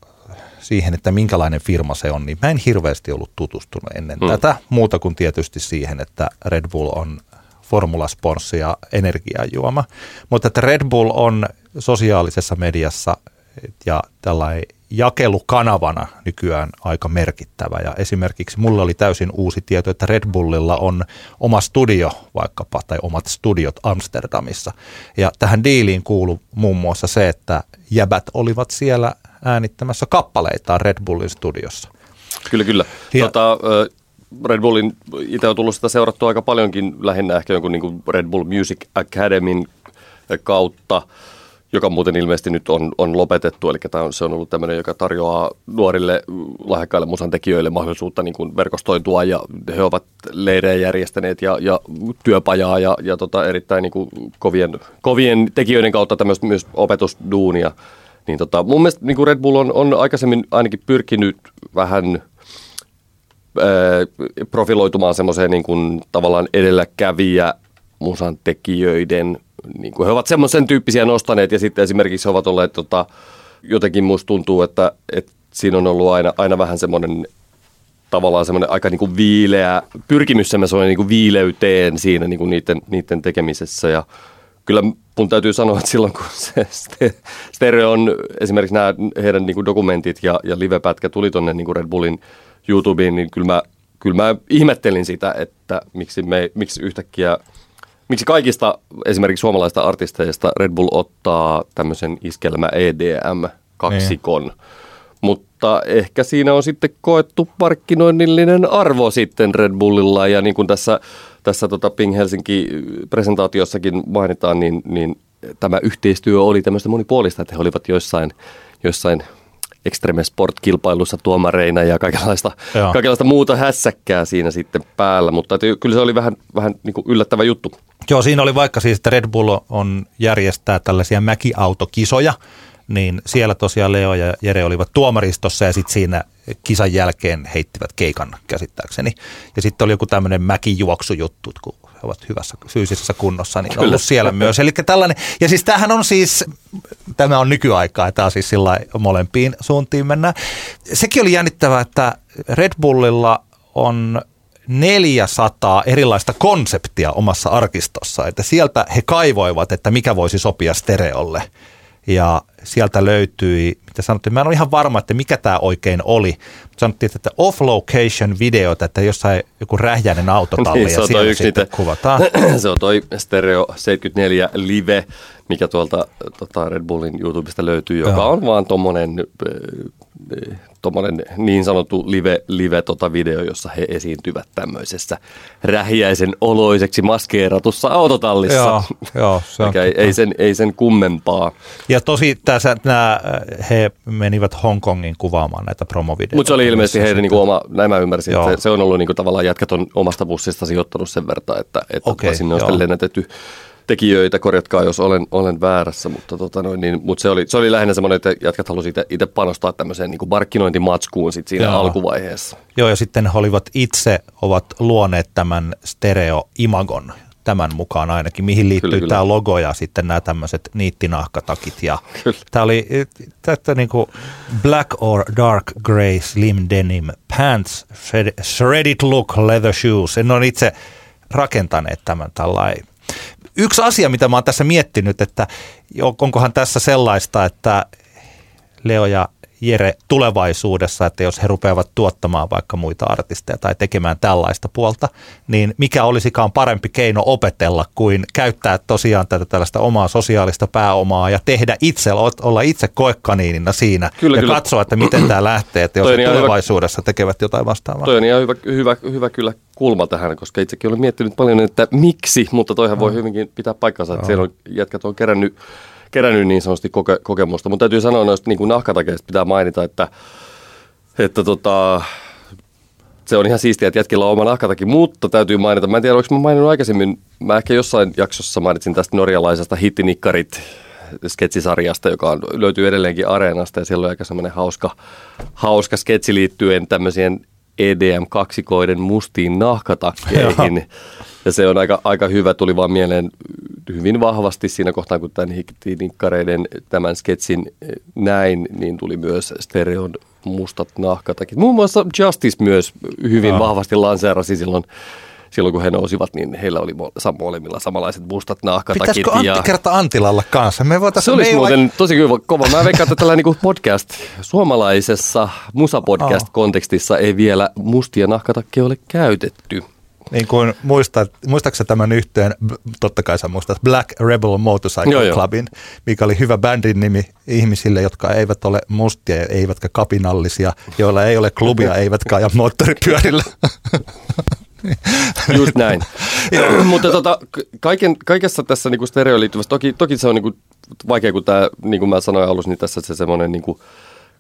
siihen, että minkälainen firma se on, niin mä en hirveästi ollut tutustunut ennen hmm. tätä, muuta kuin tietysti siihen, että Red Bull on formulasponssi ja energiajuoma. Mutta että Red Bull on sosiaalisessa mediassa ja tällainen jakelukanavana nykyään aika merkittävä. Ja esimerkiksi mulla oli täysin uusi tieto, että Red Bullilla on oma studio vaikkapa, tai omat studiot Amsterdamissa. Ja tähän diiliin kuuluu muun muassa se, että jäbät olivat siellä äänittämässä kappaleitaan Red Bullin studiossa. Kyllä, kyllä. Ja, tota, Red Bullin, itse on tullut sitä seurattua aika paljonkin, lähinnä ehkä jonkun niin Red Bull Music Academyn kautta joka muuten ilmeisesti nyt on, on lopetettu. Eli tämä on, se on ollut tämmöinen, joka tarjoaa nuorille lahjakkaille musan tekijöille mahdollisuutta niin kuin verkostoitua ja he ovat leirejä järjestäneet ja, ja työpajaa ja, ja tota, erittäin niin kuin kovien, kovien tekijöiden kautta tämmöistä myös opetusduunia. Niin tota, mun mielestä niin kuin Red Bull on, on aikaisemmin ainakin pyrkinyt vähän profiloitumaan semmoiseen niin kuin tavallaan edelläkävijä musan tekijöiden niin kuin he ovat semmoisen tyyppisiä nostaneet. Ja sitten esimerkiksi he ovat olleet tota, jotenkin musta tuntuu, että, että siinä on ollut aina, aina vähän semmoinen tavallaan semmoinen aika niin kuin viileä, pyrkimys semmoinen niin kuin viileyteen siinä niin kuin niiden, niiden tekemisessä. Ja kyllä mun täytyy sanoa, että silloin kun se stereo on esimerkiksi nämä heidän niin kuin dokumentit ja, ja livepätkä tuli tuonne niin Red Bullin YouTubeen, niin kyllä mä, kyllä mä ihmettelin sitä, että miksi, me, miksi yhtäkkiä – Miksi kaikista esimerkiksi suomalaista artisteista Red Bull ottaa tämmöisen iskelmä EDM-kaksikon? Niin. Mutta ehkä siinä on sitten koettu markkinoinnillinen arvo sitten Red Bullilla. Ja niin kuin tässä, tässä tota Ping Helsinki-presentaatiossakin mainitaan, niin, niin tämä yhteistyö oli tämmöistä monipuolista, että he olivat joissain, joissain Extreme Sport-kilpailussa tuomareina ja kaikenlaista, kaikenlaista muuta hässäkkää siinä sitten päällä, mutta kyllä se oli vähän, vähän niin kuin yllättävä juttu. Joo, siinä oli vaikka siis, että Red Bull on järjestää tällaisia mäkiautokisoja, niin siellä tosiaan Leo ja Jere olivat tuomaristossa ja sitten siinä kisan jälkeen heittivät keikan käsittääkseni. Ja sitten oli joku tämmöinen mäkijuoksujuttu, kun he ovat hyvässä fyysisessä kunnossa, niin Kyllä. ollut siellä myös. Eli tällainen, ja siis tämähän on siis, tämä on nykyaikaa, tämä on siis sillä molempiin suuntiin mennään. Sekin oli jännittävää, että Red Bullilla on 400 erilaista konseptia omassa arkistossa, että sieltä he kaivoivat, että mikä voisi sopia stereolle. Ja sieltä löytyi, mitä sanottiin, mä en ole ihan varma, että mikä tämä oikein oli. Sanottiin, että off-location videota, että jossain joku rähjäinen autotalli niin, ja siellä sitten niitä, kuvataan. (clears throat) se on toi Stereo 74 Live, mikä tuolta tota Red Bullin YouTubesta löytyy, joka Joo. on vaan tuommoinen tuommoinen niin sanottu live, live tota video, jossa he esiintyvät tämmöisessä rähjäisen oloiseksi maskeeratussa autotallissa. Joo, joo se on ei, ei, sen, ei sen kummempaa. Ja tosi tässä, nämä, he menivät Hongkongin kuvaamaan näitä promovideoita. Mutta se oli ilmeisesti heidän niin oma, näin mä ymmärsin, joo. että se on ollut niin kuin, tavallaan jätkät on omasta bussista sijoittanut sen verran, että, että okay, sinne on sitten lennätetty tekijöitä, korjatkaa jos olen, olen väärässä, mutta, tota noin, niin, mutta se, oli, se oli lähinnä semmoinen, että jatkat halusivat itse panostaa tämmöiseen niin kuin markkinointimatskuun sit siinä Joo. alkuvaiheessa. Joo, ja sitten he olivat itse ovat luoneet tämän stereo-imagon, tämän mukaan ainakin, mihin liittyy kyllä, tämä kyllä. logo ja sitten nämä tämmöiset niittinahkatakit. Ja tämä oli tästä niin kuin black or dark gray slim denim pants, shredded look leather shoes. En ole itse rakentaneet tämän tällainen Yksi asia, mitä mä oon tässä miettinyt, että onkohan tässä sellaista, että Leo ja Jere tulevaisuudessa, että jos he rupeavat tuottamaan vaikka muita artisteja tai tekemään tällaista puolta, niin mikä olisikaan parempi keino opetella kuin käyttää tosiaan tätä tällaista omaa sosiaalista pääomaa ja tehdä itse, olla itse koekaniinina siinä kyllä, ja kyllä. katsoa, että miten tämä lähtee, että jos he tulevaisuudessa hyvä, tekevät jotain vastaavaa. Toi on ihan hyvä, hyvä, hyvä kyllä kulma tähän, koska itsekin olen miettinyt paljon, että miksi, mutta toihan voi hyvinkin pitää paikkansa, että siellä on jätkät on kerännyt kerännyt niin sanotusti koke, kokemusta. Mutta täytyy sanoa noista niin nahkatakeista pitää mainita, että, että tota, se on ihan siistiä, että jätkillä on oma nahkataki, mutta täytyy mainita, mä en tiedä, oliko mä maininnut aikaisemmin, mä ehkä jossain jaksossa mainitsin tästä norjalaisesta hittinikkarit sketsisarjasta, joka on, löytyy edelleenkin Areenasta ja siellä on aika semmoinen hauska, hauska sketsi liittyen tämmöiseen EDM-kaksikoiden mustiin nahkatakkeihin. Ja se on aika, aika hyvä, tuli vaan mieleen hyvin vahvasti siinä kohtaa, kun tämän Hiktinikkareiden tämän sketsin eh, näin, niin tuli myös Stereon mustat nahkatakit. Muun muassa Justice myös hyvin no. vahvasti lanseerasi silloin silloin kun he nousivat, niin heillä oli molemmilla samanlaiset mustat nahkatakit. Pitäisikö Antti ja... kertaa Antilalla kanssa? Me se olisi meillä... muuten tosi hyvä, kova. Mä veikkaan, että tällä niin podcast, suomalaisessa musapodcast-kontekstissa ei vielä mustia nahkatakkeja ole käytetty niin kuin muistat, muistaaksä tämän yhteen, totta kai sä muistat, Black Rebel Motorcycle joo, Clubin, joo. mikä oli hyvä bändin nimi ihmisille, jotka eivät ole mustia, eivätkä kapinallisia, joilla ei ole klubia, eivätkä aja moottoripyörillä. (laughs) Just näin. (clears throat) Mutta tota, kaiken, kaikessa tässä niinku stereoon liittyvässä, toki, toki se on niinku vaikea, kun tämä, niin kuin mä sanoin alussa, niin tässä se semmoinen niinku,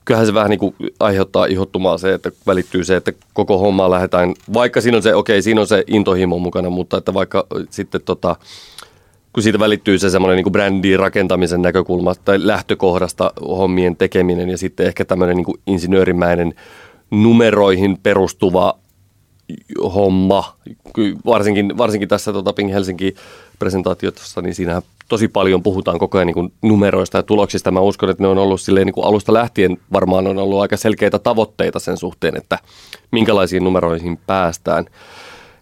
kyllähän se vähän niin kuin aiheuttaa ihottumaa se, että välittyy se, että koko homma lähdetään, vaikka siinä on se, okei, siinä on se intohimo mukana, mutta että vaikka sitten tota, kun siitä välittyy se semmoinen niin brändin rakentamisen näkökulma tai lähtökohdasta hommien tekeminen ja sitten ehkä tämmöinen niin insinöörimäinen numeroihin perustuva homma, varsinkin, varsinkin tässä tota Ping Helsinki presentaatiossa, niin siinä tosi paljon puhutaan koko ajan niin kuin numeroista ja tuloksista. Mä uskon, että ne on ollut silleen niin kuin alusta lähtien varmaan on ollut aika selkeitä tavoitteita sen suhteen, että minkälaisiin numeroihin päästään.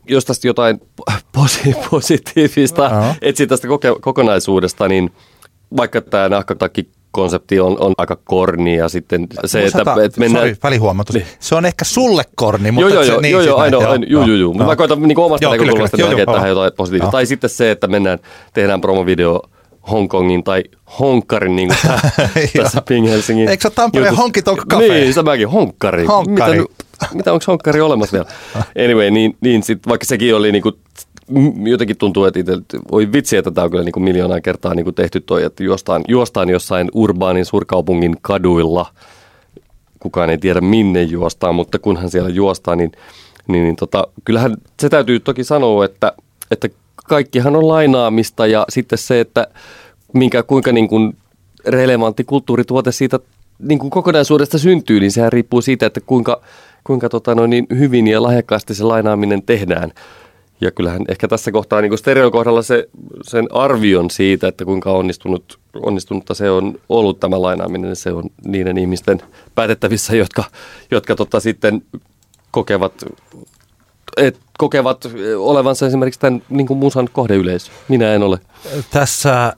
Jos tästä jotain positiivista uh-huh. etsii tästä koke- kokonaisuudesta, niin vaikka tämä nahkatakki konsepti on, on aika korni ja sitten se, että, Sata, että mennään... Sorry, välihuomatus. Niin. Se on ehkä sulle korni, mutta... Joo, joo, se, niin, joo, joo, aino, aino, joo, joo, joo. Mä koitan niin omasta näkökulmasta näkee tähän jotain positiivista. Tai sitten se, että mennään, tehdään promovideo Hongkongin tai Honkkarin, niin kuin (laughs) tässä Ping Helsingin. Eikö se ole Tampereen Honkitonko Cafe? Niin, se mäkin, Honkkari. Honkkari. Mitä, mitä onko Honkkari olemassa vielä? (laughs) Anyway, niin, niin sit, vaikka sekin oli niin kuin jotenkin tuntuu, että itse, voi vitsi, että tämä on kyllä niin kuin miljoonaa kertaa niin kuin tehty toi, että juostaan, juostaan jossain urbaanin suurkaupungin kaduilla. Kukaan ei tiedä minne juostaan, mutta kunhan siellä juostaan, niin, niin, niin tota, kyllähän se täytyy toki sanoa, että, että kaikkihan on lainaamista ja sitten se, että minkä, kuinka niin kuin relevantti kulttuurituote siitä niin kuin kokonaisuudesta syntyy, niin sehän riippuu siitä, että kuinka, kuinka tota, no niin hyvin ja lahjakkaasti se lainaaminen tehdään. Ja kyllähän ehkä tässä kohtaa niin stereon kohdalla se, sen arvion siitä, että kuinka onnistunut, onnistunutta se on ollut tämä lainaaminen, se on niiden ihmisten päätettävissä, jotka, jotka tota sitten kokevat, et, kokevat olevansa esimerkiksi tämän niin kuin musan kohdeyleisö. Minä en ole. Tässä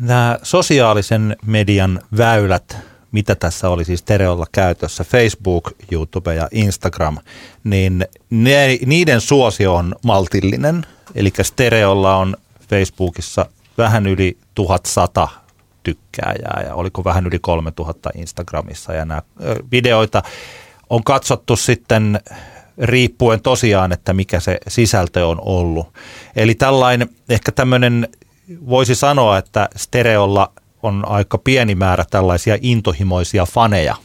nämä sosiaalisen median väylät mitä tässä oli siis Tereolla käytössä, Facebook, YouTube ja Instagram, niin ne, niiden suosio on maltillinen. Eli Stereolla on Facebookissa vähän yli 1100 tykkääjää ja oliko vähän yli 3000 Instagramissa ja nämä videoita on katsottu sitten riippuen tosiaan, että mikä se sisältö on ollut. Eli tällainen, ehkä tämmöinen voisi sanoa, että Stereolla on aika pieni määrä tällaisia intohimoisia faneja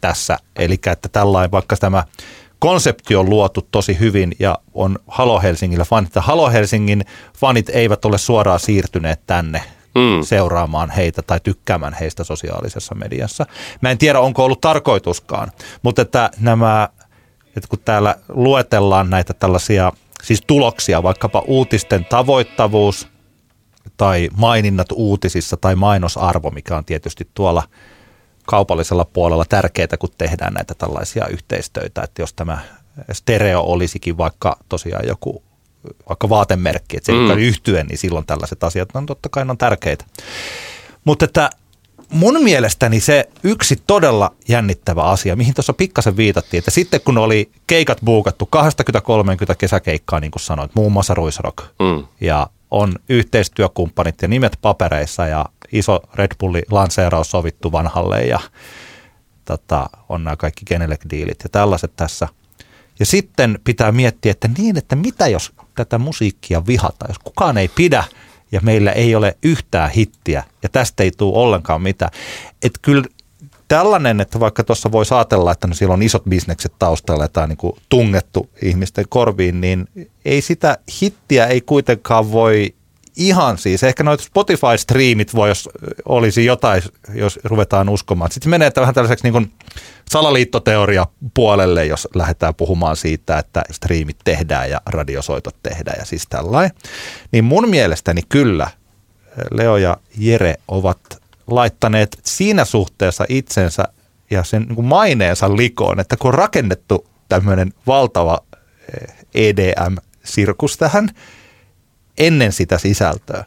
tässä. Eli että tällainen, vaikka tämä konsepti on luotu tosi hyvin ja on Halo Helsingillä fanit. Halo Helsingin fanit eivät ole suoraan siirtyneet tänne mm. seuraamaan heitä tai tykkäämään heistä sosiaalisessa mediassa. Mä en tiedä, onko ollut tarkoituskaan, mutta että nämä, että kun täällä luetellaan näitä tällaisia siis tuloksia, vaikkapa uutisten tavoittavuus, tai maininnat uutisissa tai mainosarvo, mikä on tietysti tuolla kaupallisella puolella tärkeää, kun tehdään näitä tällaisia yhteistöitä, että jos tämä stereo olisikin vaikka tosiaan joku vaikka vaatemerkki, että se mm. yhtyen, niin silloin tällaiset asiat on totta kai on tärkeitä. Mutta että mun mielestäni se yksi todella jännittävä asia, mihin tuossa pikkasen viitattiin, että sitten kun oli keikat buukattu 20-30 kesäkeikkaa, niin kuin sanoit, muun muassa Ruisrock, mm. ja on yhteistyökumppanit ja nimet papereissa ja iso Red Bulli lanseeraus sovittu vanhalle ja tota, on nämä kaikki Genelec-diilit ja tällaiset tässä. Ja sitten pitää miettiä, että niin, että mitä jos tätä musiikkia vihata, jos kukaan ei pidä ja meillä ei ole yhtään hittiä ja tästä ei tule ollenkaan mitään. Että kyllä tällainen, että vaikka tuossa voi ajatella, että no siellä on isot bisnekset taustalla tai niin tungettu ihmisten korviin, niin ei sitä hittiä ei kuitenkaan voi ihan siis, ehkä noita Spotify-striimit voi, jos olisi jotain, jos ruvetaan uskomaan. Sitten menee vähän tällaiseksi niin salaliittoteoria puolelle, jos lähdetään puhumaan siitä, että striimit tehdään ja radiosoitot tehdään ja siis tällainen. Niin mun mielestäni kyllä Leo ja Jere ovat laittaneet siinä suhteessa itsensä ja sen niin kuin maineensa likoon, että kun on rakennettu tämmöinen valtava EDM-sirkus tähän ennen sitä sisältöä,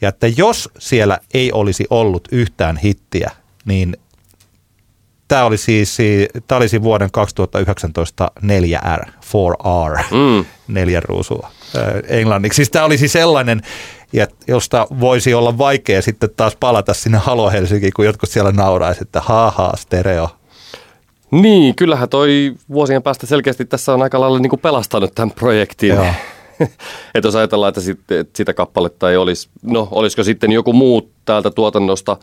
ja että jos siellä ei olisi ollut yhtään hittiä, niin tämä oli siis, tämä olisi vuoden 2019 4R, 4R, mm. neljä ruusua englanniksi. Siis tämä olisi siis sellainen, josta voisi olla vaikea sitten taas palata sinne Halo Helsinkiin, kun jotkut siellä nauraisi, että haha, stereo. Niin, kyllähän toi vuosien päästä selkeästi tässä on aika lailla niin kuin pelastanut tämän projektin. (laughs) että jos ajatellaan, että, sit, että sitä kappaletta ei olisi, no olisiko sitten joku muu täältä tuotannosta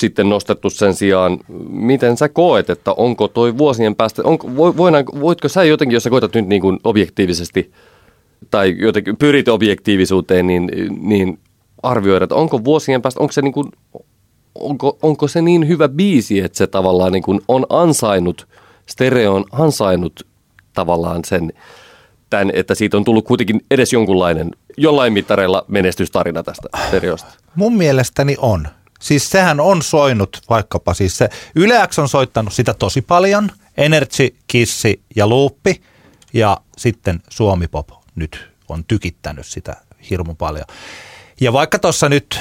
sitten nostettu sen sijaan. Miten sä koet, että onko toi vuosien päästä, onko, voidaan, voitko sä jotenkin, jos sä koetat nyt niin kuin objektiivisesti – tai jotenkin pyrit objektiivisuuteen, niin, niin arvioida, että onko vuosien päästä, onko se, niin kuin, onko, onko se niin hyvä biisi, että se tavallaan niin kuin on ansainnut, stereo on ansainnut tavallaan sen, tämän, että siitä on tullut kuitenkin edes jonkunlainen, jollain mittareilla menestystarina tästä stereosta. Mun mielestäni on. Siis sehän on soinut vaikkapa siis se, Yle X on soittanut sitä tosi paljon, Energy, Kissi ja Luuppi ja sitten Suomi Pop nyt on tykittänyt sitä hirmu paljon. Ja vaikka tuossa nyt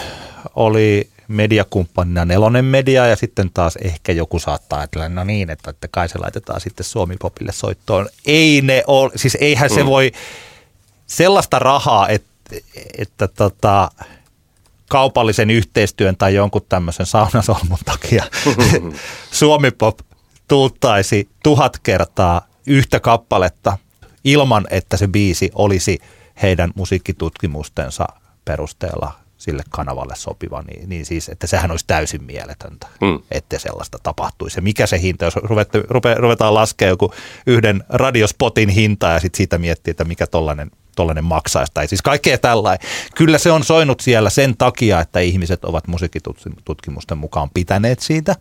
oli mediakumppanina Nelonen Media ja sitten taas ehkä joku saattaa ajatella, no niin, että, että kai se laitetaan sitten Suomi Popille soittoon. Ei ne ole, siis eihän mm. se voi sellaista rahaa, että, että tota, kaupallisen yhteistyön tai jonkun tämmöisen saunasolmun takia (laughs) Suomi Pop tuuttaisi tuhat kertaa yhtä kappaletta ilman, että se biisi olisi heidän musiikkitutkimustensa perusteella sille kanavalle sopiva, niin, niin siis, että sehän olisi täysin mieletöntä, mm. että sellaista tapahtuisi. Ja mikä se hinta, jos ruvette, rupe, ruvetaan laskemaan joku yhden radiospotin hinta ja sitten siitä miettii, että mikä tollainen tollainen maksaisi. Tai siis kaikkea tällainen. Kyllä se on soinut siellä sen takia, että ihmiset ovat musiikkitutkimusten mukaan pitäneet siitä.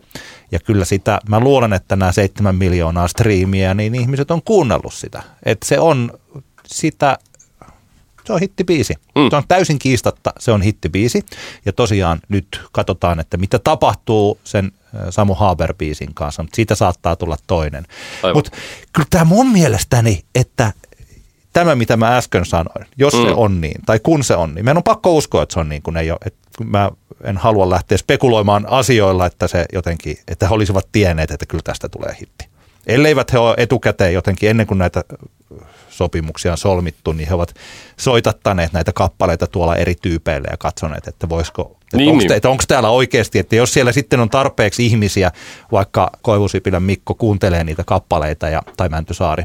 Ja kyllä sitä, mä luulen, että nämä seitsemän miljoonaa striimiä, niin ihmiset on kuunnellut sitä. Että se on sitä se on hittibiisi. Mm. Se on täysin kiistatta, se on hittibiisi. Ja tosiaan nyt katsotaan, että mitä tapahtuu sen Samu Haber-biisin kanssa, mutta siitä saattaa tulla toinen. Mutta kyllä tämä mun mielestäni, että tämä, mitä mä äsken sanoin, jos mm. se on niin, tai kun se on niin, meidän on pakko uskoa, että se on niin, kun ei ole, että mä en halua lähteä spekuloimaan asioilla, että se jotenkin, että he olisivat tienneet, että kyllä tästä tulee hitti. Elleivät he ole etukäteen jotenkin ennen kuin näitä sopimuksia on solmittu, niin he ovat soitattaneet näitä kappaleita tuolla eri tyypeille ja katsoneet, että voisiko, että niin, onko, niin. että onko täällä oikeasti, että jos siellä sitten on tarpeeksi ihmisiä, vaikka Koivusipilän Mikko kuuntelee niitä kappaleita ja, tai Mäntysaari,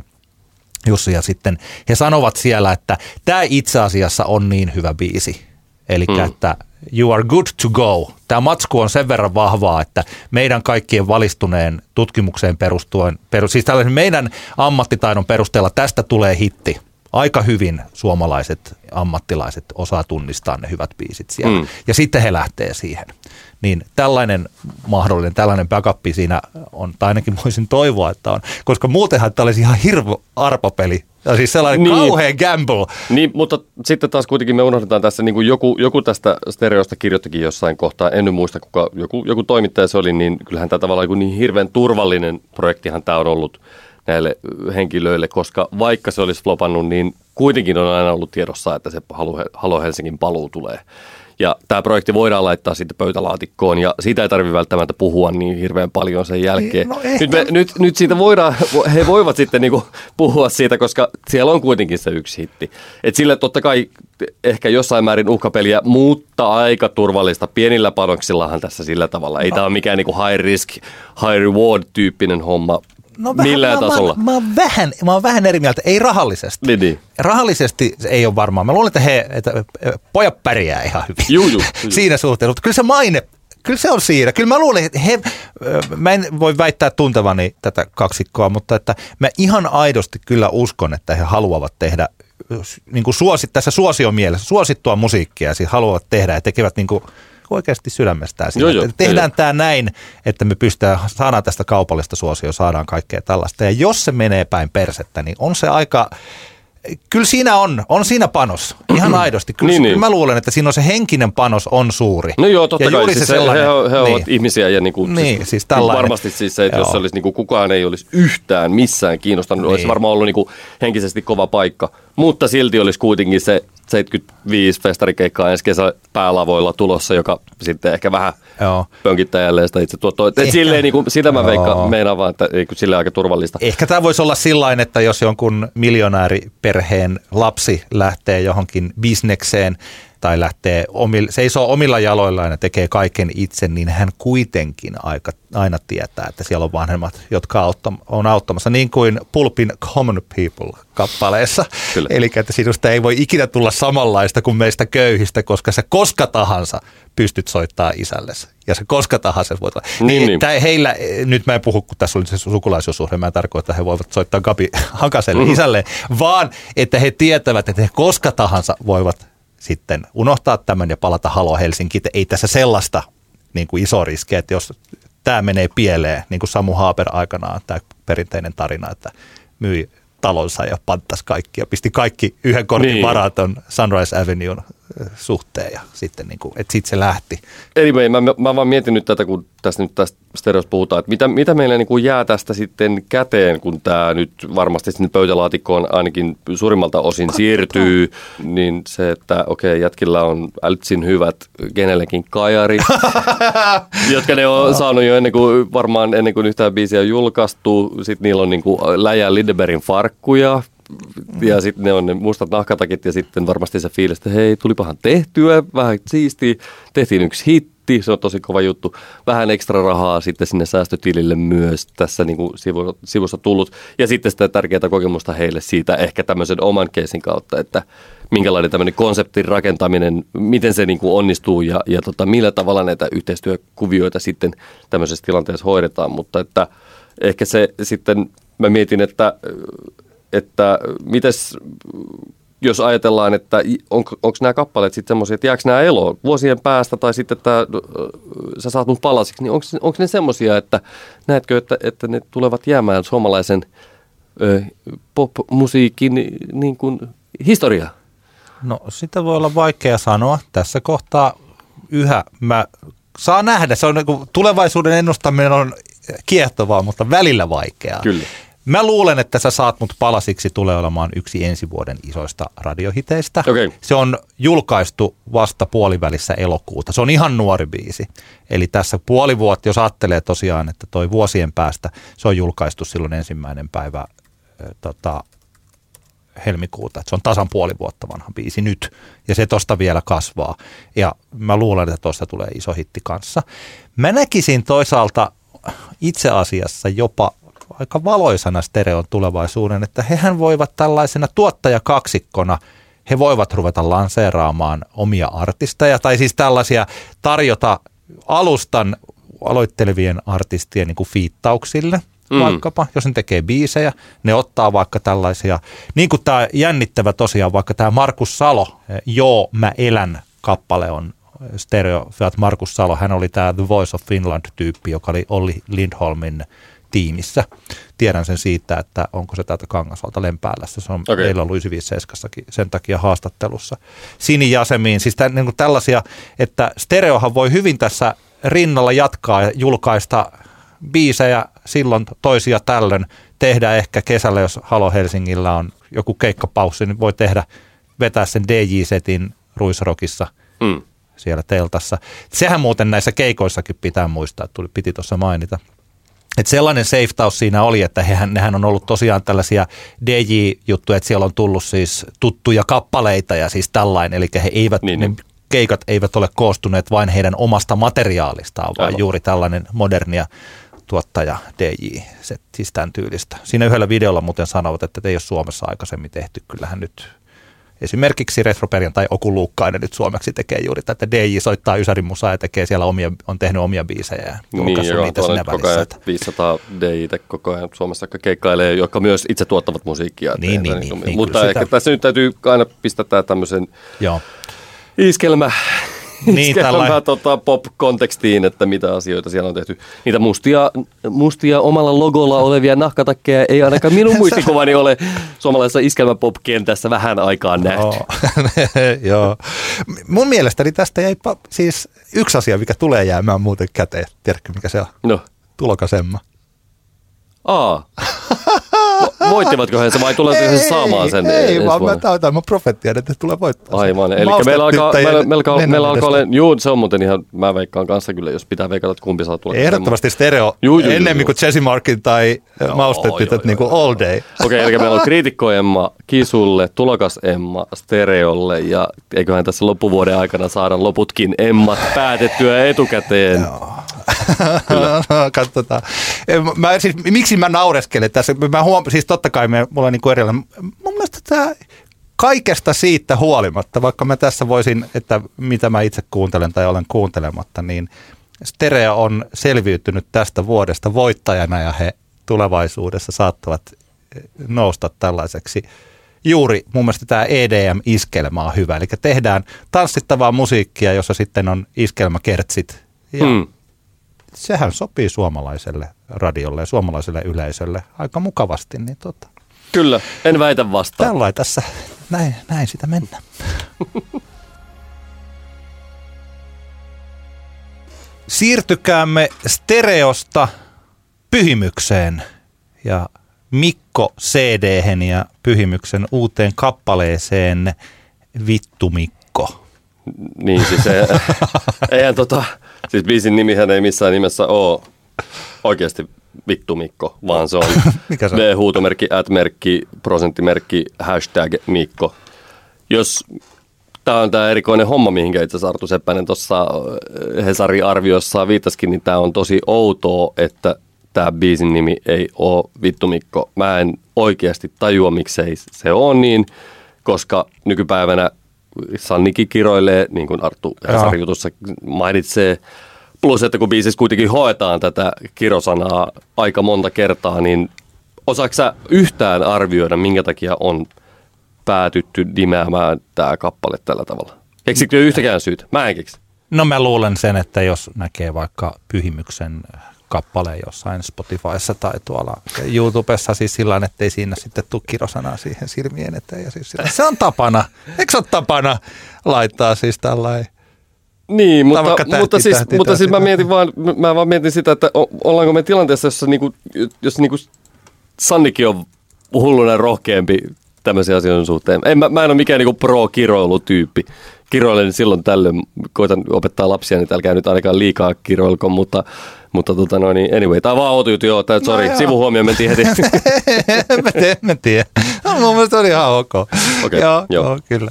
Jussi, ja sitten he sanovat siellä, että tämä itse asiassa on niin hyvä biisi. Eli mm. että you are good to go. Tämä matsku on sen verran vahvaa, että meidän kaikkien valistuneen tutkimukseen perustuen, peru, siis tällaisen meidän ammattitaidon perusteella tästä tulee hitti. Aika hyvin suomalaiset ammattilaiset osaa tunnistaa ne hyvät biisit siellä. Mm. Ja sitten he lähtee siihen. Niin tällainen mahdollinen, tällainen backup siinä on, tai ainakin voisin toivoa, että on, koska muutenhan tämä olisi ihan hirvo arpapeli ja siis sellainen niin. kauhean gamble. Niin, mutta sitten taas kuitenkin me unohdetaan tässä, niin kuin joku, joku tästä stereosta kirjoittikin jossain kohtaa, en nyt muista kuka, joku, joku toimittaja se oli, niin kyllähän tämä tavallaan joku niin hirveän turvallinen projektihan tämä on ollut näille henkilöille, koska vaikka se olisi flopannut, niin kuitenkin on aina ollut tiedossa, että se Halo Helsingin paluu tulee. Ja tämä projekti voidaan laittaa sitten pöytälaatikkoon ja siitä ei tarvitse välttämättä puhua niin hirveän paljon sen jälkeen. No nyt, me, nyt, nyt siitä voidaan, he voivat sitten niinku puhua siitä, koska siellä on kuitenkin se yksi hitti. Et sille totta kai ehkä jossain määrin uhkapeliä, mutta aika turvallista. Pienillä panoksillahan tässä sillä tavalla. Ei no. tämä ole mikään niinku high risk, high reward tyyppinen homma No vähän, millään mä, tasolla. Mä, mä, oon vähän, mä oon vähän eri mieltä, ei rahallisesti. Niin, niin. Rahallisesti se ei ole varmaan. Mä luulen, että, he, että pojat pärjää ihan hyvin Juu, juu, juu. (laughs) siinä suhteessa, mutta kyllä se maine, kyllä se on siinä. Kyllä mä luulen, että he, mä en voi väittää tuntevani tätä kaksikkoa, mutta että mä ihan aidosti kyllä uskon, että he haluavat tehdä niin kuin suosit, tässä suosion mielessä, suosittua musiikkia ja siis haluavat tehdä ja tekevät niin kuin oikeasti sydämestään. Sitä. Joo, joo, Että Tehdään joo. tämä näin, että me pystytään, saadaan tästä kaupallista suosioa, saadaan kaikkea tällaista. Ja jos se menee päin persettä, niin on se aika, kyllä siinä on, on siinä panos, ihan aidosti. Kyllä, Niin, niin, kyllä mä luulen, että siinä on se henkinen panos on suuri. No joo, totta ja kai. Siis se he, he, sellainen, he ovat niin. ihmisiä ja niinku, Niin, siis niin tällainen. varmasti siis se, että jos Joo. se olisi niinku, kukaan ei olisi yhtään missään kiinnostanut, niin. olisi varmaan ollut niinku, henkisesti kova paikka. Mutta silti olisi kuitenkin se 75 festarikeikkaa ensi kesä päälavoilla tulossa, joka sitten ehkä vähän Joo. pönkittää jälleen sitä itse tuottoa. Et Ehkä. silleen niinku, sitä mä veikkaan, meinaan vaan, että ei, kun silleen aika turvallista. Ehkä tämä voisi olla sillain, että jos jonkun miljonääriperheen lapsi lähtee johonkin bisnekseen tai lähtee omille, seisoo omilla jaloillaan ja tekee kaiken itse, niin hän kuitenkin aika, aina tietää, että siellä on vanhemmat, jotka auttam, on auttamassa, niin kuin Pulpin Common People-kappaleessa. Eli että sinusta ei voi ikinä tulla samanlaista kuin meistä köyhistä, koska sä koska tahansa pystyt soittaa isällesi. Ja se koska tahansa voit Niin, niin. Tää heillä, nyt mä en puhu, kun tässä oli se sukulaisuussuhde, mä en tarkoita, että he voivat soittaa Gabi Hakaselle Mhm. isälleen, vaan että he tietävät, että he koska tahansa voivat sitten unohtaa tämän ja palata Halo Helsinkiin. Että Ei tässä sellaista niin kuin iso riski, että jos tämä menee pieleen, niin kuin Samu Haaper aikanaan, tämä perinteinen tarina, että myi talonsa ja panttas kaikki ja pisti kaikki yhden kortin Niin. varaton Sunrise Avenueen äh, suhteen ja sitten niin kuin, että sitten se lähti. Anyway, mä, mä vaan mietin nyt tätä, kun tässä nyt tästä stereosta puhutaan, että mitä, mitä meillä niin kuin jää tästä sitten käteen, kun tämä nyt varmasti sinne pöytälaatikkoon ainakin suurimmalta osin siirtyy, niin se, että okei, okay, jätkillä on ältsin hyvät kenellekin kajarit, (laughs) jotka ne on saanut jo ennen kuin, varmaan ennen kuin yhtään biisiä on julkaistu. Sitten niillä on niin kuin Läjä Lindebergin farkkuja, ja sitten ne on ne mustat nahkatakit ja sitten varmasti se fiilis, että hei, tulipahan tehtyä, vähän siistiä, tehtiin yksi hitti, se on tosi kova juttu. Vähän ekstra rahaa sitten sinne säästötilille myös tässä niin kuin sivu, sivussa tullut. Ja sitten sitä tärkeää kokemusta heille siitä ehkä tämmöisen oman keisin kautta, että minkälainen tämmöinen konseptin rakentaminen, miten se niin kuin onnistuu ja, ja tota, millä tavalla näitä yhteistyökuvioita sitten tämmöisessä tilanteessa hoidetaan. Mutta että ehkä se sitten, mä mietin, että että mites, jos ajatellaan, että on, onko nämä kappaleet sitten semmoisia, että jääkö nämä eloon vuosien päästä tai sitten, että ö, sä saat mut palasiksi, niin onko ne semmoisia, että näetkö, että, että ne tulevat jäämään suomalaisen ö, pop-musiikin niin kuin historiaan? No sitä voi olla vaikea sanoa. Tässä kohtaa yhä mä saa nähdä. Se on niin kuin, tulevaisuuden ennustaminen on kiehtovaa, mutta välillä vaikeaa. Kyllä. Mä luulen, että sä saat mut palasiksi tulee olemaan yksi ensi vuoden isoista radiohiteistä. Okei. Se on julkaistu vasta puolivälissä elokuuta. Se on ihan nuori biisi. Eli tässä puoli vuotta, jos ajattelee tosiaan, että toi vuosien päästä, se on julkaistu silloin ensimmäinen päivä tota, helmikuuta. Että se on tasan puoli vuotta vanha biisi nyt. Ja se tosta vielä kasvaa. Ja mä luulen, että tosta tulee iso hitti kanssa. Mä näkisin toisaalta itse asiassa jopa aika valoisana stereon tulevaisuuden, että hehän voivat tällaisena tuottajakaksikkona, he voivat ruveta lanseeraamaan omia artisteja, tai siis tällaisia tarjota alustan aloittelevien artistien niin kuin fiittauksille, Mm. vaikkapa, jos ne tekee biisejä, ne ottaa vaikka tällaisia, niin kuin tämä jännittävä tosiaan, vaikka tämä Markus Salo, eh, Joo, mä elän kappale on stereo, Fiat Markus Salo, hän oli tämä The Voice of Finland-tyyppi, joka oli Olli Lindholmin tiimissä. Tiedän sen siitä, että onko se täältä Kangasolta Lempäälässä. Se on okay. meillä ollut 957 sen takia haastattelussa. Sini Jasemiin, siis tämän, niin kuin tällaisia, että stereohan voi hyvin tässä rinnalla jatkaa ja julkaista biisejä silloin toisia tällöin. Tehdä ehkä kesällä, jos Halo Helsingillä on joku keikkapaussi, niin voi tehdä, vetää sen DJ-setin Ruisrokissa Mm. siellä teltassa. Sehän muuten näissä keikoissakin pitää muistaa, että tuli, piti tuossa mainita. Et sellainen safetaus siinä oli, että hehän, nehän on ollut tosiaan tällaisia DJ-juttuja, että siellä on tullut siis tuttuja kappaleita ja siis tällainen, eli he eivät, niin, ne niin. keikat eivät ole koostuneet vain heidän omasta materiaalistaan, vaan Aivan. juuri tällainen modernia tuottaja DJ, se, siis tämän tyylistä. Siinä yhdellä videolla muuten sanovat, että ei ole Suomessa aikaisemmin tehty. Kyllähän nyt esimerkiksi Retroperian tai Oku Luukkainen nyt suomeksi tekee juuri tätä. DJ soittaa Ysärin musaa ja tekee siellä omia, on tehnyt omia biisejä ja niin, joo, niitä siinä koko ajan 500 DJ koko ajan Suomessa keikkailee, jotka myös itse tuottavat musiikkia. Niin, niin, niin, niin, Mutta ehkä sitä... tässä nyt täytyy aina pistää tämmöisen Joo. iskelmä niin, tällä... tota, pop-kontekstiin, että mitä asioita siellä on tehty. Niitä mustia, mustia omalla logolla olevia nahkatakkeja ei ainakaan minun (laughs) muistikuvani ole suomalaisessa iskelmäpop-kentässä vähän aikaa nähty. Joo. (laughs) Joo. Mun mielestäni tästä jäi siis yksi asia, mikä tulee jäämään muuten käteen. Tiedätkö, mikä se on? No. Tulokasemma. Aa. (laughs) Voittivatko he se vai tuleeko he saamaan sen? Ei, ei vaan mä täytän mun profettia, että tulee voittaa. Aivan, eli meillä alkaa, meillä, meillä, meillä alkaa olla, juu, se on muuten ihan, mä veikkaan kanssa kyllä, jos pitää veikata, että kumpi saa tulla. Ehdottomasti stereo, juu, juu, ennemmin kuin Jesse Markin tai Maustetytöt niin kuin all day. Okei, okay, eli meillä on kriitikko Emma, Kisulle, tulokas Emma, Stereolle ja eiköhän tässä loppuvuoden aikana saada loputkin Emmat päätettyä etukäteen. Joo. (laughs) Katsotaan. Mä, siis, miksi mä naureskelen tässä? Mä huom- siis totta kai me, mulla on niin erilainen. Mun mielestä tämä kaikesta siitä huolimatta, vaikka mä tässä voisin, että mitä mä itse kuuntelen tai olen kuuntelematta, niin Stereo on selviytynyt tästä vuodesta voittajana ja he tulevaisuudessa saattavat nousta tällaiseksi juuri mun mielestä tämä EDM-iskelma on hyvä. Eli tehdään tanssittavaa musiikkia, jossa sitten on iskelmäkertsit ja hmm sehän sopii suomalaiselle radiolle ja suomalaiselle yleisölle aika mukavasti. Niin tota, Kyllä, en väitä vastaan. Tällainen tässä, näin, näin sitä mennä. (laughs) Siirtykäämme stereosta pyhimykseen ja Mikko cd ja pyhimyksen uuteen kappaleeseen Vittu Mikko. Niin siis ei, (laughs) eihän tota, Siis biisin nimihän ei missään nimessä ole oikeasti vittu Mikko, vaan se on (laughs) Mikä se on? V-huutomerkki, at-merkki, prosenttimerkki, hashtag Mikko. Jos tämä on tämä erikoinen homma, mihinkä itse asiassa Artu Seppänen tuossa äh, Hesari-arviossa viitaskin, niin tämä on tosi outoa, että tämä biisin nimi ei ole Vittu Mikko. Mä en oikeasti tajua, miksei se on niin, koska nykypäivänä Sannikin kiroilee, niin kuin Arttu Hesarin jutussa mainitsee. Plus, että kun biisissä kuitenkin hoetaan tätä kirosanaa aika monta kertaa, niin osaako sä yhtään arvioida, minkä takia on päätytty nimeämään tämä kappale tällä tavalla? Keksikö yhtäkään syytä? Mä en keksi. No mä luulen sen, että jos näkee vaikka pyhimyksen kappaleen jossain Spotifyssa tai tuolla YouTubessa siis sillä että ei siinä sitten tule kirosanaa siihen silmien eteen. Ja siis sillä, se on tapana, eikö se ole tapana laittaa siis tällainen niin, mutta, tähti, mutta, siis, tähti, mutta siis mä mietin vaan, mä vaan mietin sitä, että ollaanko me tilanteessa, jossa niinku, jos niinku Sannikin on hulluna rohkeampi tämmöisiä asioiden suhteen. En, mä, mä en ole mikään niinku pro-kiroilutyyppi. Kiroilen silloin tällöin, koitan opettaa lapsia, niin älkää nyt ainakaan liikaa kiroilko, mutta mutta tota noin, niin anyway, tämä on vaan outo juttu, joo, tää, sorry, no, sivuhuomio mentiin heti. (laughs) mä tiedän, mä tiedän. No, mun mielestä oli ihan ok. Okay, joo, joo. joo, kyllä.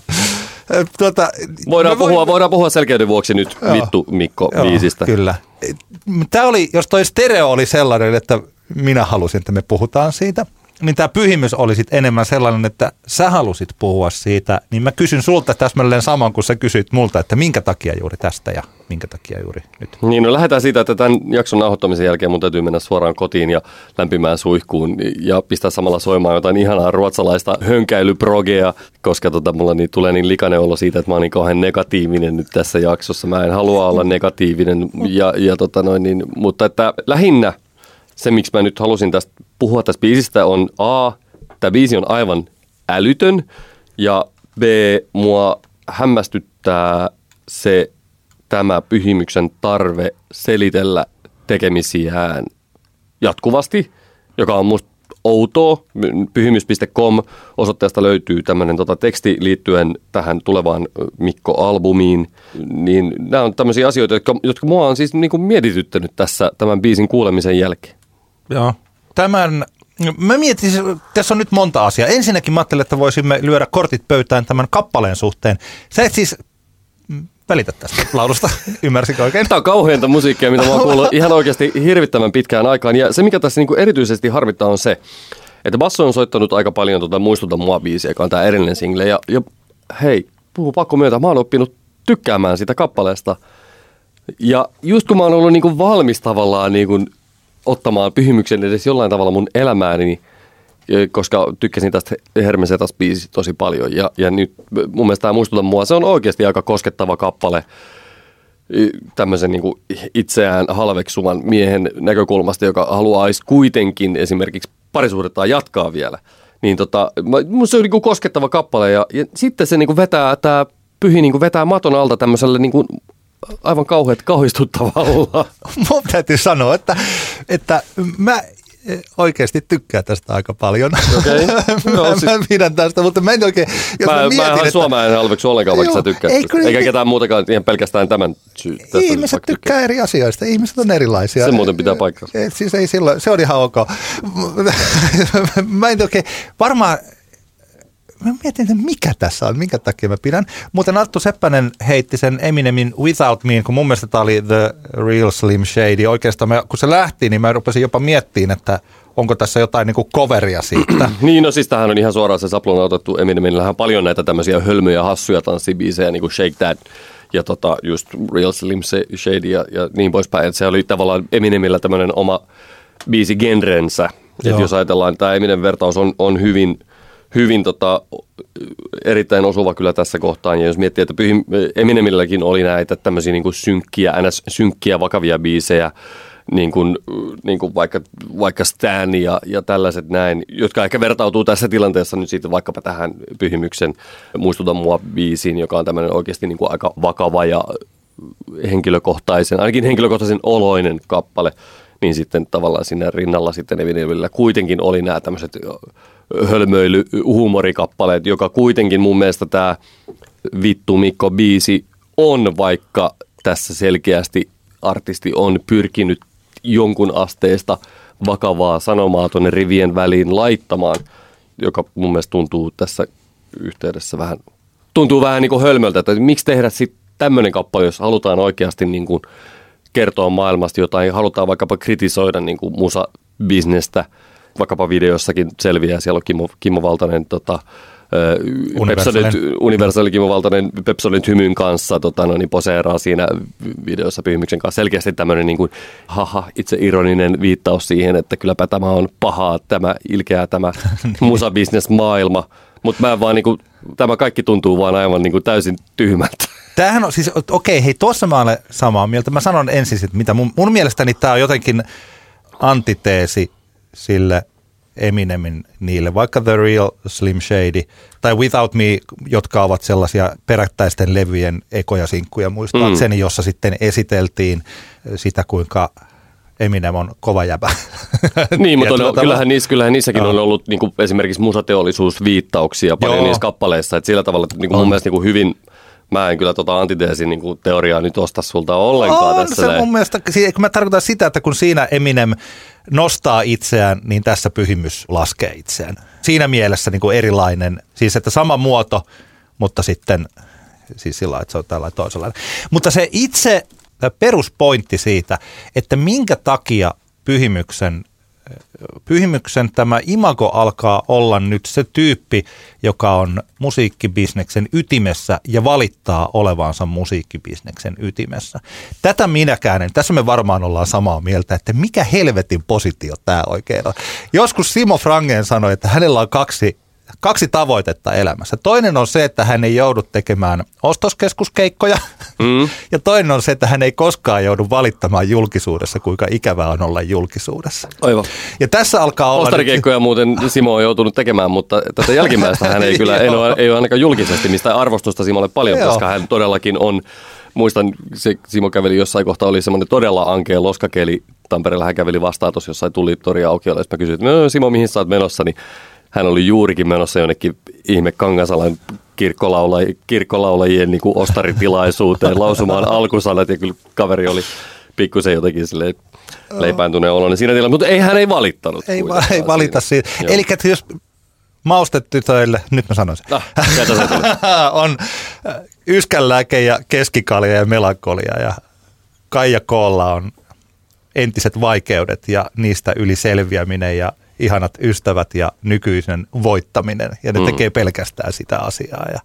Tuota, voidaan, puhua, voin... voidaan puhua selkeyden vuoksi nyt joo, vittu Mikko joo, viisistä. Kyllä. Tämä oli, jos toi stereo oli sellainen, että minä halusin, että me puhutaan siitä – niin tämä pyhimys oli sit enemmän sellainen, että sä halusit puhua siitä, niin mä kysyn sulta täsmälleen saman kuin sä kysyit multa, että minkä takia juuri tästä ja minkä takia juuri nyt. Niin, no lähdetään siitä, että tämän jakson nauhoittamisen jälkeen mun täytyy mennä suoraan kotiin ja lämpimään suihkuun ja pistää samalla soimaan jotain ihanaa ruotsalaista hönkäilyprogea, koska tota, mulla niin, tulee niin likainen olo siitä, että mä oon niin kauhean negatiivinen nyt tässä jaksossa. Mä en halua olla negatiivinen, ja, ja tota noin, niin, mutta että lähinnä se, miksi mä nyt halusin tästä puhua tästä biisistä, on A, tämä biisi on aivan älytön, ja B, mua hämmästyttää se tämä pyhimyksen tarve selitellä tekemisiään jatkuvasti, joka on musta outoa. Pyhimys.com osoitteesta löytyy tämmöinen tota, teksti liittyen tähän tulevaan Mikko-albumiin. Niin nämä on tämmöisiä asioita, jotka, jotka mua on siis niin kuin mietityttänyt tässä tämän biisin kuulemisen jälkeen. Joo. Tämän Mä mietin, tässä on nyt monta asiaa. Ensinnäkin mä ajattelin, että voisimme lyödä kortit pöytään tämän kappaleen suhteen. Sä et siis välitä tästä laulusta, (laughs) ymmärsikö oikein? Tämä on kauheinta musiikkia, mitä mä oon kuullut ihan oikeasti hirvittävän pitkään aikaan. Ja se, mikä tässä niinku erityisesti harvittaa, on se, että Basso on soittanut aika paljon tuota Muistuta mua biisiä, joka on tämä erillinen single. Ja, ja hei, puhu pakko myötä, mä oon oppinut tykkäämään sitä kappaleesta. Ja just kun mä oon ollut niinku valmis tavallaan niinku ottamaan pyhimyksen edes jollain tavalla mun elämääni, niin koska tykkäsin tästä Hermesetas biisistä tosi paljon. Ja, ja nyt mun mielestä tämä muistuta mua, se on oikeasti aika koskettava kappale tämmöisen niin itseään halveksuvan miehen näkökulmasta, joka haluaisi kuitenkin esimerkiksi parisuudettaan jatkaa vielä. Niin tota, se on niin koskettava kappale ja, ja sitten se niin vetää, tämä pyhi niin vetää maton alta tämmöiselle niin aivan kauheat kauhistuttavalla. (laughs) Mun täytyy sanoa, että, että mä oikeasti tykkää tästä aika paljon. Okay. (laughs) No, mä, siis... mä pidän tästä, mutta mä en oikein... Jos mä, mä, mietin, mä että... Suomea en halveksu ollenkaan, vaikka sä tykkäät. Ei, kyllä, Eikä ketään muutakaan, ihan pelkästään tämän syy. Ihmiset tykkää, tykkää eri asioista, ihmiset on erilaisia. Se muuten pitää paikkaa. Siis ei silloin, se on ihan ok. (laughs) mä en oikein, varmaan mä mietin, että mikä tässä on, minkä takia mä pidän. Muuten Arttu Seppänen heitti sen Eminemin Without Me, kun mun mielestä tämä oli The Real Slim Shady. Oikeastaan mä, kun se lähti, niin mä rupesin jopa miettimään, että onko tässä jotain niin kuin coveria siitä. (clears throat) niin, no siis tähän on ihan suoraan se saplona otettu Eminemillähän paljon näitä tämmöisiä hölmöjä, hassuja tanssibiisejä, niin kuin Shake That ja tota, just Real Slim Shady ja, ja niin poispäin. Et se oli tavallaan Eminemillä tämmöinen oma biisi genrensä. Että jos ajatellaan, että tämä Eminem vertaus on, on hyvin – hyvin tota, erittäin osuva kyllä tässä kohtaan. Ja jos miettii, että Eminemilläkin oli näitä tämmöisiä niin synkkiä, ns. synkkiä vakavia biisejä, niin kuin, niin kuin vaikka, vaikka Stan ja, ja tällaiset näin, jotka ehkä vertautuu tässä tilanteessa nyt sitten vaikkapa tähän Pyhimyksen Muistuta mua biisiin, joka on tämmöinen oikeasti niin kuin aika vakava ja henkilökohtaisen, ainakin henkilökohtaisen oloinen kappale, niin sitten tavallaan siinä rinnalla sitten Eminemillä kuitenkin oli nämä tämmöiset hölmöily huumorikappaleet, joka kuitenkin mun mielestä tämä Vittu Mikko biisi on, vaikka tässä selkeästi artisti on pyrkinyt jonkun asteesta vakavaa sanomaa tuonne rivien väliin laittamaan, joka mun mielestä tuntuu tässä yhteydessä vähän, tuntuu vähän niin kuin hölmöltä, että miksi tehdä sitten tämmöinen kappale, jos halutaan oikeasti niin kuin kertoa maailmasta jotain, halutaan vaikkapa kritisoida niin kuin musa-bisnestä – vaikkapa videossakin selviää, siellä on Kimmo, Kimmo Valtanen tota, Universal Kimmo Valtanen Pepsodent hymyn kanssa tota, no, niin poseeraa siinä videossa Pyhimyksen kanssa. Selkeästi tämmöinen niin kuin, haha, itse ironinen viittaus siihen, että kylläpä tämä on pahaa, tämä ilkeää tämä (laughs) niin. musabisnesmaailma. Mutta mä vaan niin kuin, tämä kaikki tuntuu vaan aivan niin kuin täysin tyhmältä. (laughs) Tämähän on siis, okei, okay, hei, tuossa mä olen samaa mieltä. Mä sanon ensin, että mitä mun, mun mielestäni tämä on jotenkin antiteesi sille Eminemin niille, vaikka The Real Slim Shady tai Without Me, jotka ovat sellaisia perättäisten levyjen ekoja sinkkuja muistaakseni, mm. jossa sitten esiteltiin sitä, kuinka Eminem on kova jäbä. (laughs) Niin, mutta on, kyllähän, niissä, kyllähän niissäkin no. on ollut niin kuin esimerkiksi musateollisuusviittauksia paljon Joo. niissä kappaleissa. Että sillä tavalla että niin kuin mun mielestä niin kuin hyvin Mä en kyllä tota antiteesin niin teoriaa nyt osta sulta ollenkaan on tässä. se mun mielestä, kun mä tarkoitan sitä, että kun siinä Eminem nostaa itseään, niin tässä pyhimys laskee itseään. Siinä mielessä niin kuin erilainen, siis että sama muoto, mutta sitten siis sillä että se on tällainen toisenlainen. Mutta se itse peruspointti siitä, että minkä takia pyhimyksen Pyhimyksen tämä imago alkaa olla nyt se tyyppi, joka on musiikkibisneksen ytimessä ja valittaa olevansa musiikkibisneksen ytimessä. Tätä minäkään en. Tässä me varmaan ollaan samaa mieltä, että mikä helvetin positio tämä oikein on. Joskus Simo Frangen sanoi, että hänellä on kaksi kaksi tavoitetta elämässä. Toinen on se, että hän ei joudu tekemään ostoskeskuskeikkoja. Mm. (laughs) Ja toinen on se, että hän ei koskaan joudu valittamaan julkisuudessa, kuinka ikävää on olla julkisuudessa. Aivan. Ja tässä alkaa olla... Ostarikeikkoja muuten Simo on joutunut tekemään, mutta tätä jälkimmäistä hän ei kyllä, (laughs) ei ole, ei ole ainakaan julkisesti mistä arvostusta Simolle paljon, Joo. koska hän todellakin on muistan, se Simo käveli jossain kohtaa, oli semmoinen todella ankea loskakeli Tampereella hän käveli vastaan tuossa jossain tuli tori aukiolla, mä kysyin, että no, Simo, mihin sä oot menossa, niin hän oli juurikin menossa jonnekin ihme Kangasalan kirkkolaulaj- kirkkolaulajien niin ostaritilaisuuteen lausumaan (laughs) alkusanat ja kyllä kaveri oli pikkusen jotenkin silleen leipääntuneen olo, niin siinä tilanteessa, mutta ei hän ei valittanut. Ei, va- ei valita siitä. Eli jos maustetytöille, nyt mä sanoisin, Ah, tuli. (laughs) on äh, yskänlääke ja keskikalja ja melankolia ja Kaija Koolla on entiset vaikeudet ja niistä yli selviäminen ja ihanat ystävät ja nykyisen voittaminen. Ja ne Mm. tekee pelkästään sitä asiaa ja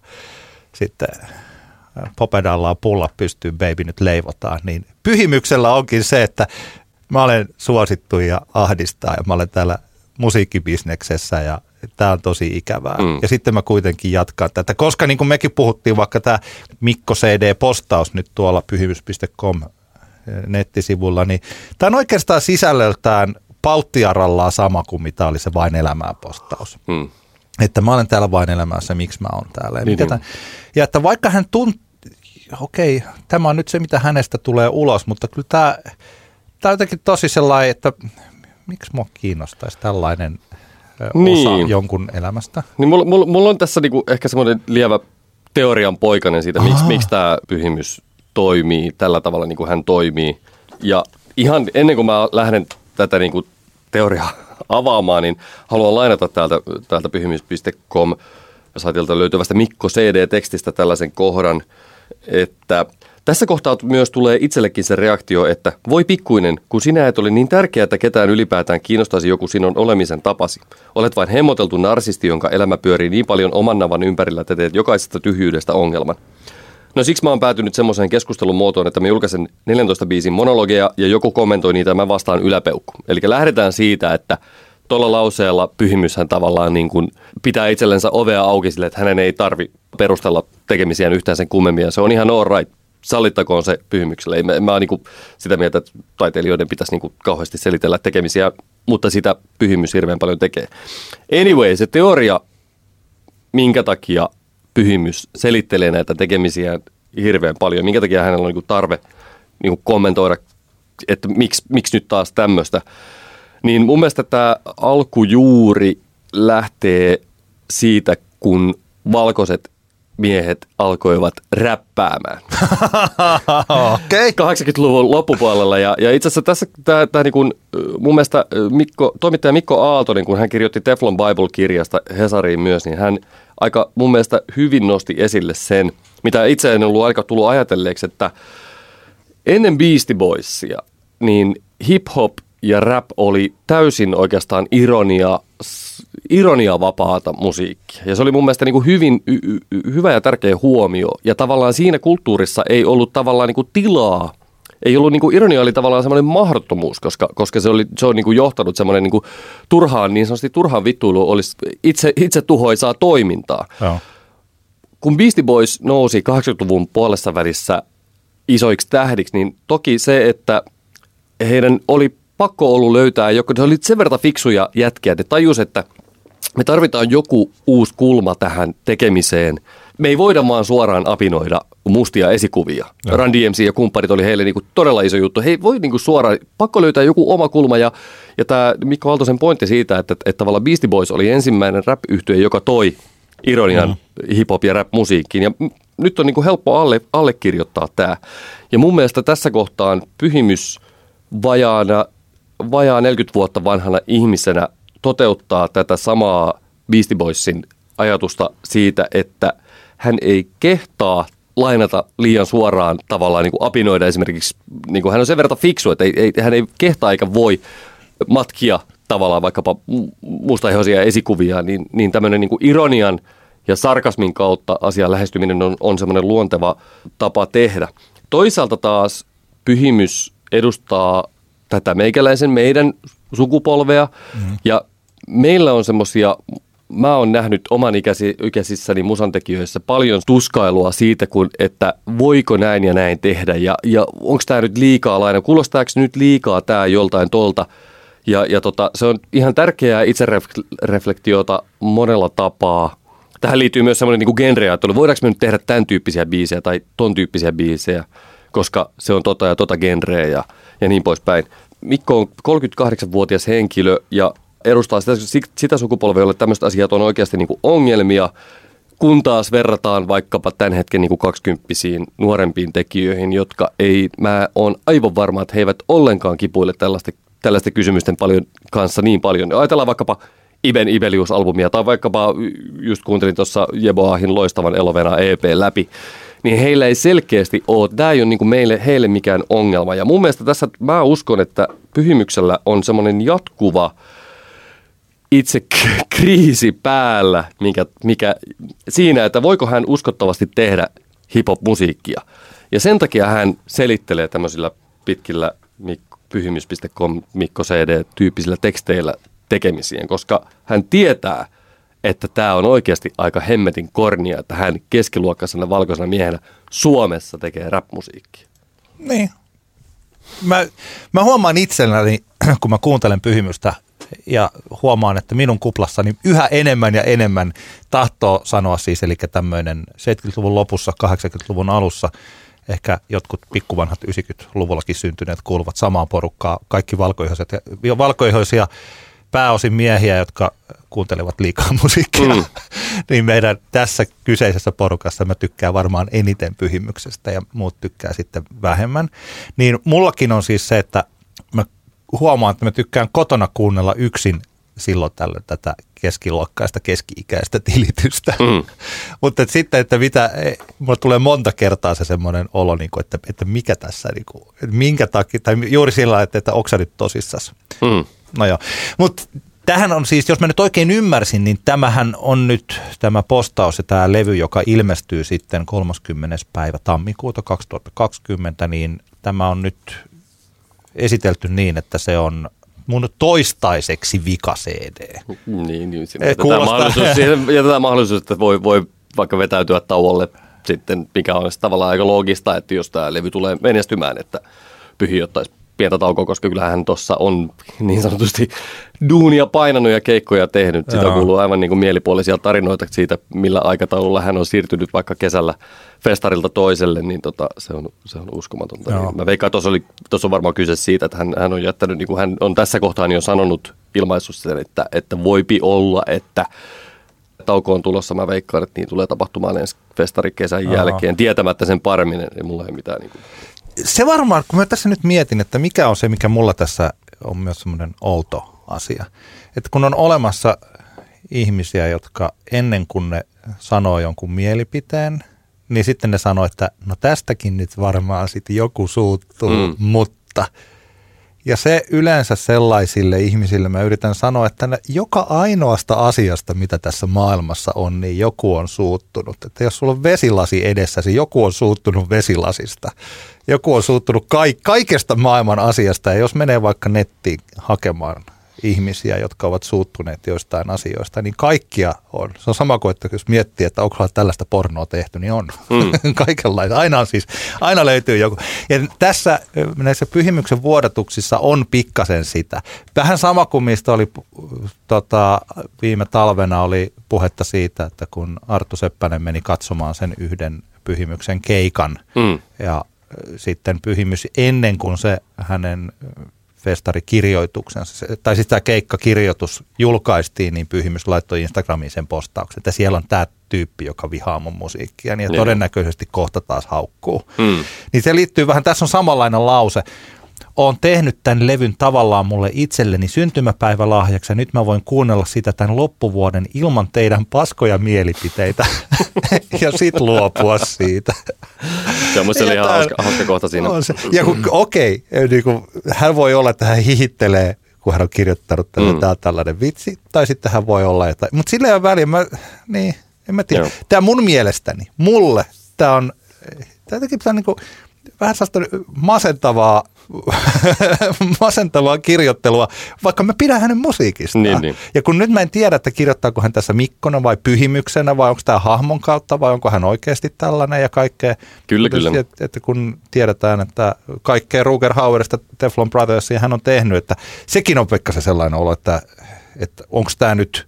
sitten äh, popedallaan pulla pystyy, baby nyt leivotaan. Niin pyhimyksellä onkin se, että mä olen suosittu ja ahdistaa ja mä olen täällä musiikkibisneksessä ja tämä on tosi ikävää. Mm. Mm. Ja sitten mä kuitenkin jatkan tätä, koska niin kuin mekin puhuttiin vaikka tämä Mikko CD-postaus nyt tuolla pyhimys.com nettisivulla, niin tämä on oikeastaan sisällöltään pauttiarallaan sama kuin mitä oli se vain elämää postaus Hmm. että mä olen täällä vain elämässä, miksi mä oon täällä. Ja, Niin, niin. tämän, ja että vaikka hän tunt, okei, tämä on nyt se, mitä hänestä tulee ulos, mutta kyllä tämä, tämä on jotenkin tosi sellainen, että miksi mua kiinnostaisi tällainen ö, osa Niin. jonkun elämästä. Niin mulla, mulla, mulla on tässä niinku ehkä semmoinen lievä teorian poikainen siitä, miksi, miksi tämä pyhimys toimii tällä tavalla, niin kuin hän toimii. Ja ihan ennen kuin mä lähden tätä niinku teoriaa avaamaan, niin haluan lainata täältä, täältä pyhimys.com saitilta löytyvästä Mikko CD-tekstistä tällaisen kohdan, että tässä kohtaa myös tulee itsellekin se reaktio, että voi pikkuinen, kun sinä et ole niin tärkeää, että ketään ylipäätään kiinnostaisi joku sinun olemisen tapasi. Olet vain hemmoteltu narsisti, jonka elämä pyörii niin paljon oman navan ympärillä, että teet jokaisesta tyhjyydestä ongelman. No siksi mä oon päätynyt semmoiseen keskustelun muotoon, että mä julkaisen 14 biisin monologeja ja joku kommentoi niitä ja mä vastaan yläpeukku. Eli lähdetään siitä, että tuolla lauseella pyhimyshän tavallaan niin kuin pitää itsellensä ovea auki sille, että hänen ei tarvi perustella tekemisiään yhtään sen kummemmin se on ihan all right. Sallittakoon se pyhimykselle. Mä, mä oon niin sitä mieltä, että taiteilijoiden pitäisi niin kuin kauheasti selitellä tekemisiä, mutta sitä pyhimys hirveän paljon tekee. Anyway, se teoria, minkä takia pyhimys selittelee näitä tekemisiä hirveän paljon, minkä takia hänellä on niin tarve niin kommentoida, että miksi, miksi nyt taas tämmöistä. Niin mun mielestä tämä alkujuuri lähtee siitä, kun valkoiset miehet alkoivat räppäämään. Okei. 80-luvun loppupuolella. Ja, ja itse asiassa tässä tämä, tämä niin kuin, mun mielestä Mikko, toimittaja Mikko Aalto, niin kun hän kirjoitti Teflon Bible-kirjasta Hesariin myös, niin hän aika mun mielestä hyvin nosti esille sen, mitä itse en ollut aika tullut ajatelleeksi, että ennen Beastie Boysia, niin hip-hop ja rap oli täysin oikeastaan ironia, ironia vapaata musiikkia. Ja se oli mun mielestä niin kuin hyvin y- y- hyvä ja tärkeä huomio. Ja tavallaan siinä kulttuurissa ei ollut tavallaan niin kuin tilaa. Ei ollut niin kuin, ironia oli tavallaan semmoinen mahdottomuus, koska, koska se, oli, se on niin kuin johtanut semmoinen niin kuin turhaan, niin sanotusti turhaan vittuilu olisi itse, itse tuhoisaa toimintaa Joo. kun Beastie Boys nousi 80-luvun puolessa välissä isoiksi tähdiksi, niin toki se, että heidän oli pakko ollut löytää joku, se oli sen verran fiksuja jätkiä, että tajus, että me tarvitaan joku uusi kulma tähän tekemiseen. Me ei voida vaan suoraan apinoida mustia esikuvia. Joo. Run DMC ja kumppanit oli heille niinku todella iso juttu. He ei voi niinku suoraan, pakko löytää joku oma kulma. Ja, ja tämä Mikko Aaltosen pointti siitä, että, että tavallaan Beastie Boys oli ensimmäinen rap joka toi ironian mm. hip-hop ja rap-musiikkiin. Ja nyt on niinku helppo alle, allekirjoittaa tämä. Ja mun mielestä tässä kohtaan pyhimys vajaana, vajaa 40 vuotta vanhana ihmisenä toteuttaa tätä samaa Beastie Boysin ajatusta siitä, että hän ei kehtaa lainata liian suoraan tavallaan niin kuin apinoida esimerkiksi, niin kuin hän on sen verran fiksu, että ei, ei, hän ei kehtaa eikä voi matkia tavallaan vaikkapa mu- mustaihoisia esikuvia, niin, niin tämmöinen niin kuin ironian ja sarkasmin kautta asian lähestyminen on, on semmoinen luonteva tapa tehdä. Toisaalta taas pyhimys edustaa tätä meikäläisen meidän sukupolvea mm. ja meillä on semmoisia, mä oon nähnyt oman ikäsi, ikäisissäni musantekijöissä paljon tuskailua siitä, kun, että voiko näin ja näin tehdä ja, ja onko tämä nyt liikaa laina, kuulostaako nyt liikaa tämä joltain tolta. Ja, ja tota, se on ihan tärkeää itsereflektiota monella tapaa. Tähän liittyy myös semmoinen niin genreajattelu. Voidaanko me nyt tehdä tämän tyyppisiä biisejä tai ton tyyppisiä biisejä, koska se on tota ja tota genreä ja, ja niin poispäin. Mikko on 38-vuotias henkilö ja edustaa sitä, sitä sukupolvea, jolle tämmöiset asiat on oikeasti niin kuin ongelmia, kun taas verrataan vaikkapa tämän hetken niin kuin 20 nuorempiin tekijöihin, jotka ei, mä oon aivan varma, että he eivät ollenkaan kipuille tällaista, kysymysten paljon, kanssa niin paljon. Ajatellaan vaikkapa Iben Ibelius-albumia tai vaikkapa just kuuntelin tuossa Jeboahin loistavan Elovena EP läpi, niin heillä ei selkeästi ole, tämä ei ole niin kuin meille, heille mikään ongelma. Ja mun mielestä tässä, mä uskon, että pyhimyksellä on semmoinen jatkuva itse kriisi päällä, mikä, mikä siinä, että voiko hän uskottavasti tehdä hip-hop-musiikkia. Ja sen takia hän selittelee tämmöisillä pitkillä pyhimys.com Mikko CD-tyyppisillä teksteillä tekemisiin, koska hän tietää, että tämä on oikeasti aika hemmetin kornia, että hän keskiluokkaisena valkoisena miehenä Suomessa tekee rap-musiikkia. Niin. Mä, mä huomaan itselläni, (clears throat) kun mä kuuntelen pyhimystä ja huomaan, että minun kuplassani yhä enemmän ja enemmän tahtoo sanoa siis, eli tämmöinen 70-luvun lopussa, 80-luvun alussa, ehkä jotkut pikkuvanhat 90-luvullakin syntyneet kuuluvat samaan porukkaan, kaikki valkoihoiset ja valkoihoisia pääosin miehiä, jotka kuuntelevat liikaa (laughs) musiikkia, mm. (laughs) niin meidän tässä kyseisessä porukassa mä tykkään varmaan eniten pyhimyksestä ja muut tykkää sitten vähemmän. Niin mullakin on siis se, että huomaan, että mä tykkään kotona kuunnella yksin silloin tällöin tätä keskiluokkaista, keski-ikäistä tilitystä. Mm. (laughs) Mutta sitten, että mitä, e, mulla tulee monta kertaa se semmoinen olo, niin kuin, että, että mikä tässä, niin kuin, minkä takia, tai juuri sillä että, että onko nyt tosissas. Mm. No joo, mutta Tähän on siis, jos mä nyt oikein ymmärsin, niin tämähän on nyt tämä postaus ja tämä levy, joka ilmestyy sitten 30. päivä tammikuuta 2020, niin tämä on nyt esitelty niin, että se on mun toistaiseksi vika CD. Niin, niin siinä jätetään, mahdollisuus, siihen, jätetään mahdollisuus, että voi, voi vaikka vetäytyä tauolle sitten, mikä on tavallaan aika loogista, että jos tämä levy tulee menestymään, että pyhi ottaisi pientä taukoa, koska kyllähän tuossa on niin sanotusti duunia painanut ja keikkoja tehnyt. Sitä kuuluu aivan niin kuin mielipuolisia tarinoita siitä, millä aikataululla hän on siirtynyt vaikka kesällä festarilta toiselle, niin tota, se, on, se on uskomatonta. Joo. Mä veikkaan, tuossa, oli, tuossa on varmaan kyse siitä, että hän, hän on jättänyt, niin kuin hän on tässä kohtaa jo sanonut ilmaisussa sen, että, että voipi olla, että tauko on tulossa, mä veikkaan, että niin tulee tapahtumaan ensi festari kesän Aha. jälkeen, tietämättä sen paremmin, ei mulla ei mitään niin kuin se varmaan, kun mä tässä nyt mietin, että mikä on se, mikä mulla tässä on myös semmoinen outo asia. Että kun on olemassa ihmisiä, jotka ennen kuin ne sanoo jonkun mielipiteen, niin sitten ne sanoo, että no tästäkin nyt varmaan sitten joku suuttuu, mm. mutta – ja se yleensä sellaisille ihmisille mä yritän sanoa, että joka ainoasta asiasta, mitä tässä maailmassa on, niin joku on suuttunut. Että jos sulla on vesilasi edessäsi, joku on suuttunut vesilasista. Joku on suuttunut kaikesta maailman asiasta ja jos menee vaikka nettiin hakemaan ihmisiä, jotka ovat suuttuneet joistain asioista, niin kaikkia on. Se on sama kuin, että jos miettii, että onko tällaista pornoa tehty, niin on. Mm. (laughs) Kaikenlaista. Aina on siis, aina löytyy joku. Ja tässä näissä pyhimyksen vuodatuksissa on pikkasen sitä. Vähän sama kuin mistä oli tota, viime talvena oli puhetta siitä, että kun Arttu Seppänen meni katsomaan sen yhden pyhimyksen keikan mm. ja sitten pyhimys ennen kuin se hänen festarikirjoituksensa, tai siis tämä keikkakirjoitus julkaistiin, niin Pyhimys laittoi Instagramiin sen postauksen, että siellä on tämä tyyppi, joka vihaa mun musiikkia, niin, niin. todennäköisesti kohta taas haukkuu. Hmm. Niin se liittyy vähän, tässä on samanlainen lause, oon tehnyt tämän levyn tavallaan mulle itselleni syntymäpäivälahjaksi ja nyt mä voin kuunnella sitä tämän loppuvuoden ilman teidän paskoja mielipiteitä (laughs) ja sit luopua siitä. Se on musta ihan hauska, hauska kohta siinä. On se. Ja kun, okei, okay, niin kun, hän voi olla, että hän hihittelee kun hän on kirjoittanut tälle, mm. tämä tällainen vitsi, tai sitten hän voi olla jotain. Mutta sillä ei ole väliä, mä, niin, en mä tiedä. Joo. Tämä mun mielestäni, mulle, tämä on, tämä on niin kuin, vähän sellaista masentavaa (laughs) masentavaa kirjoittelua, vaikka mä pidän hänen musiikistaan. Niin, niin. Ja kun nyt mä en tiedä, että kirjoittaako hän tässä Mikkona vai Pyhimyksenä vai onko tämä hahmon kautta vai onko hän oikeasti tällainen ja kaikkea. Kyllä, kyllä. Että, että kun tiedetään, että kaikkea Ruger Hauerista Teflon Brothersia hän on tehnyt, että sekin on pikkasen sellainen olo, että, että onko tämä nyt,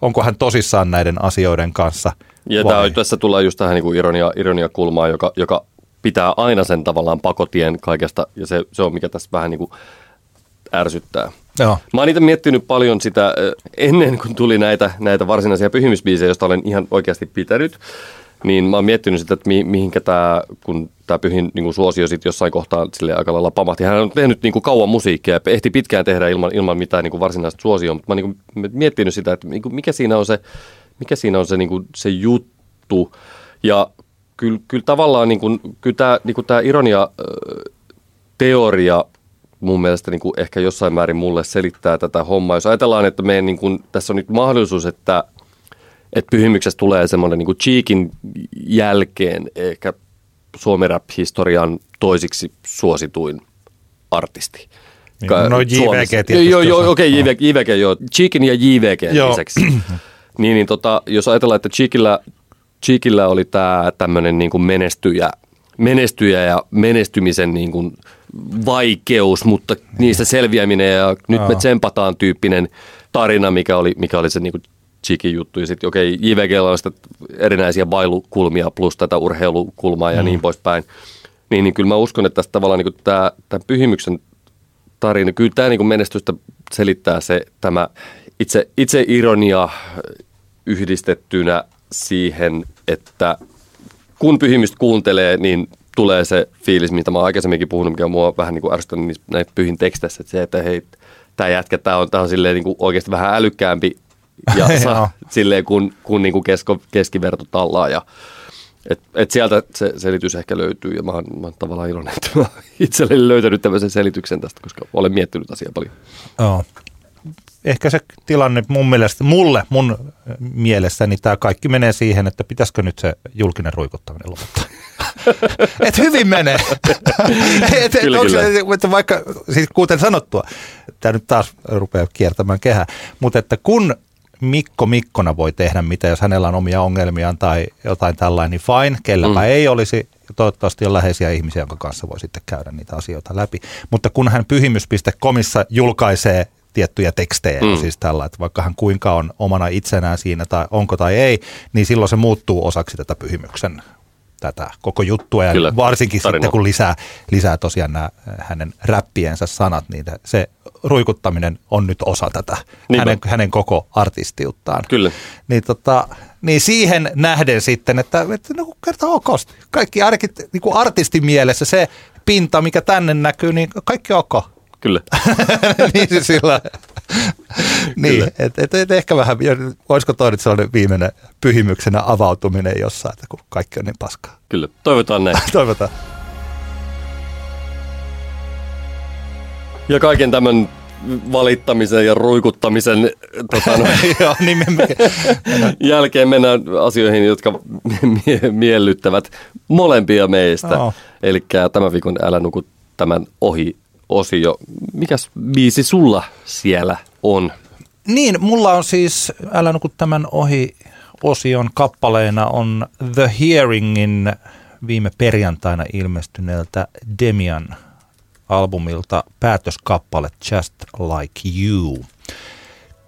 onko hän tosissaan näiden asioiden kanssa. Ja tämä, tässä tullaan just tähän niin ironia, ironia kulmaan, joka, joka pitää aina sen tavallaan pakotien kaikesta, ja se, se on mikä tässä vähän niin kuin ärsyttää. Joo. Mä oon itse miettinyt paljon sitä ennen kuin tuli näitä, näitä varsinaisia pyhimysbiisejä, joista olen ihan oikeasti pitänyt. Niin mä oon miettinyt sitä, että mi, mihinkä tämä, kun tämä pyhin niin suosio sitten jossain kohtaa sille aika lailla pamahti. Hän on tehnyt niin kuin kauan musiikkia ja ehti pitkään tehdä ilman, ilman mitään niin kuin varsinaista suosioa, mutta mä oon niin kuin miettinyt sitä, että niin kuin mikä siinä on se, mikä siinä on se, niin kuin, se juttu. Ja kyllä, kyllä tavallaan niin kuin, kyllä tämä, niin kuin tämä ironia teoria mun mielestä niin kuin ehkä jossain määrin mulle selittää tätä hommaa. Jos ajatellaan, että meidän, niin kuin, tässä on nyt mahdollisuus, että, että pyhimyksestä tulee semmoinen niin kuin Cheekin jälkeen ehkä Suomen rap-historian toisiksi suosituin artisti. Niin, no JVG tietysti. Joo, joo, okei, okay, JVG, JVG, joo. Cheekin ja JVG Joo. lisäksi. (clears throat) niin, niin tota, jos ajatellaan, että Cheekillä, Cheekillä oli tämä tämmöinen niin kuin menestyjä, menestyjä ja menestymisen niin kuin vaikeus, mutta niistä selviäminen ja nyt me Joo. tsempataan tyyppinen tarina, mikä oli, mikä oli se niin kuin Cheekin juttu. Ja sitten okei, okay, JVGllä on sitä erinäisiä bailukulmia plus tätä urheilukulmaa ja mm. niin poispäin. Niin, niin kyllä mä uskon, että tästä tavallaan niin tämä, tämä pyhimyksen tarina, kyllä tämä niin menestystä selittää se tämä itse, itse ironia yhdistettynä siihen, että kun pyhimystä kuuntelee, niin tulee se fiilis, mitä mä oon aikaisemminkin puhunut, mikä mua vähän niin kuin ärsyttänyt näissä pyhin teksteissä, että se, että hei, tämä jätkä, tämä on, tää on silleen niin kuin oikeasti vähän älykkäämpi ja (laughs) Joo. sa, silleen kun, kun niin kuin kesko, keskiverto tallaa ja et, et sieltä se selitys ehkä löytyy ja mä oon, mä oon tavallaan iloinen, että mä itselleni löytänyt tämmöisen selityksen tästä, koska olen miettinyt asiaa paljon. Joo. Ehkä se tilanne mun mielestä, mulle, mun mielessäni tämä kaikki menee siihen, että pitäisikö nyt se julkinen ruikuttaminen lopettaa. (laughs) et hyvin menee. (laughs) et, et, Kyllä, se, kyllä. että vaikka, siis kuten sanottua, tämä nyt taas rupeaa kiertämään kehää, mutta että kun Mikko Mikkona voi tehdä mitä, jos hänellä on omia ongelmiaan tai jotain tällainen, niin fine, kelläpä Mm. ei olisi. Toivottavasti on läheisiä ihmisiä, jonka kanssa voi sitten käydä niitä asioita läpi. Mutta kun hän pyhimys.comissa julkaisee tiettyjä tekstejä, Mm. siis tällä, että vaikka hän kuinka on omana itsenään siinä tai onko tai ei, niin silloin se muuttuu osaksi tätä pyhimyksen tätä koko juttua ja Kyllä, varsinkin tarina. sitten kun lisää, lisää tosiaan nämä hänen räppiensä sanat, niin se ruikuttaminen on nyt osa tätä Niinpä. hänen, hänen koko artistiuttaan. Kyllä. Niin, tota, niin siihen nähden sitten, että, että no kerta ok, kaikki arkit, niin kuin artistin mielessä se pinta, mikä tänne näkyy, niin kaikki ok. Kyllä. (laughs) niin sillä niin, et, et, et, ehkä vähän, olisiko toi nyt sellainen viimeinen pyhimyksenä avautuminen jossain, että kun kaikki on niin paskaa. Kyllä. Toivotaan näin. (laughs) Toivotaan. Ja kaiken tämän valittamisen ja ruikuttamisen tota, no, (laughs) Joo, niin me, me, jälkeen mennään asioihin, jotka mie- miellyttävät molempia meistä. Joo. Eli tämän viikon Älä nuku tämän ohi osio. Mikäs biisi sulla siellä on? Niin, mulla on siis, älä nuku tämän ohi osion kappaleena on The Hearingin viime perjantaina ilmestyneeltä Demian albumilta päätöskappale Just Like You.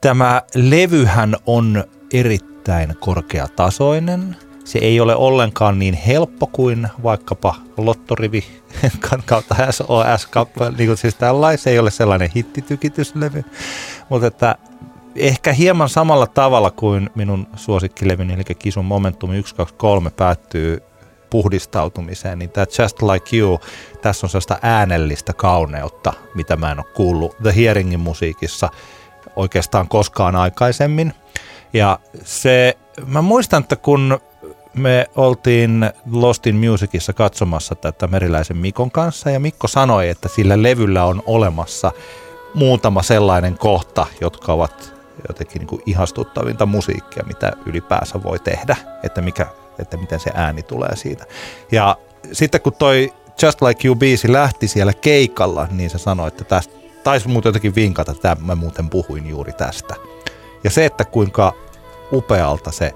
Tämä levyhän on erittäin korkeatasoinen. Se ei ole ollenkaan niin helppo kuin vaikkapa Lottorivi (laughs) kautta SOS-kappale, niin kuin siis tällainen. Se ei ole sellainen hittitykityslevy, mutta että ehkä hieman samalla tavalla kuin minun suosikkilevyni, eli Kisun Momentum 123 päättyy puhdistautumiseen, niin tämä Just Like You, tässä on sellaista äänellistä kauneutta, mitä mä en ole kuullut The Hearingin musiikissa oikeastaan koskaan aikaisemmin. Ja se, mä muistan, että kun me oltiin Lost in Musicissa katsomassa tätä Meriläisen Mikon kanssa, ja Mikko sanoi, että sillä levyllä on olemassa muutama sellainen kohta, jotka ovat jotenkin niin kuin ihastuttavinta musiikkia, mitä ylipäänsä voi tehdä, että, mikä, että miten se ääni tulee siitä. Ja sitten kun toi Just Like You biisi lähti siellä keikalla, niin se sanoi, että tästä taisi muuten jotenkin vinkata, että mä muuten puhuin juuri tästä. Ja se, että kuinka upealta se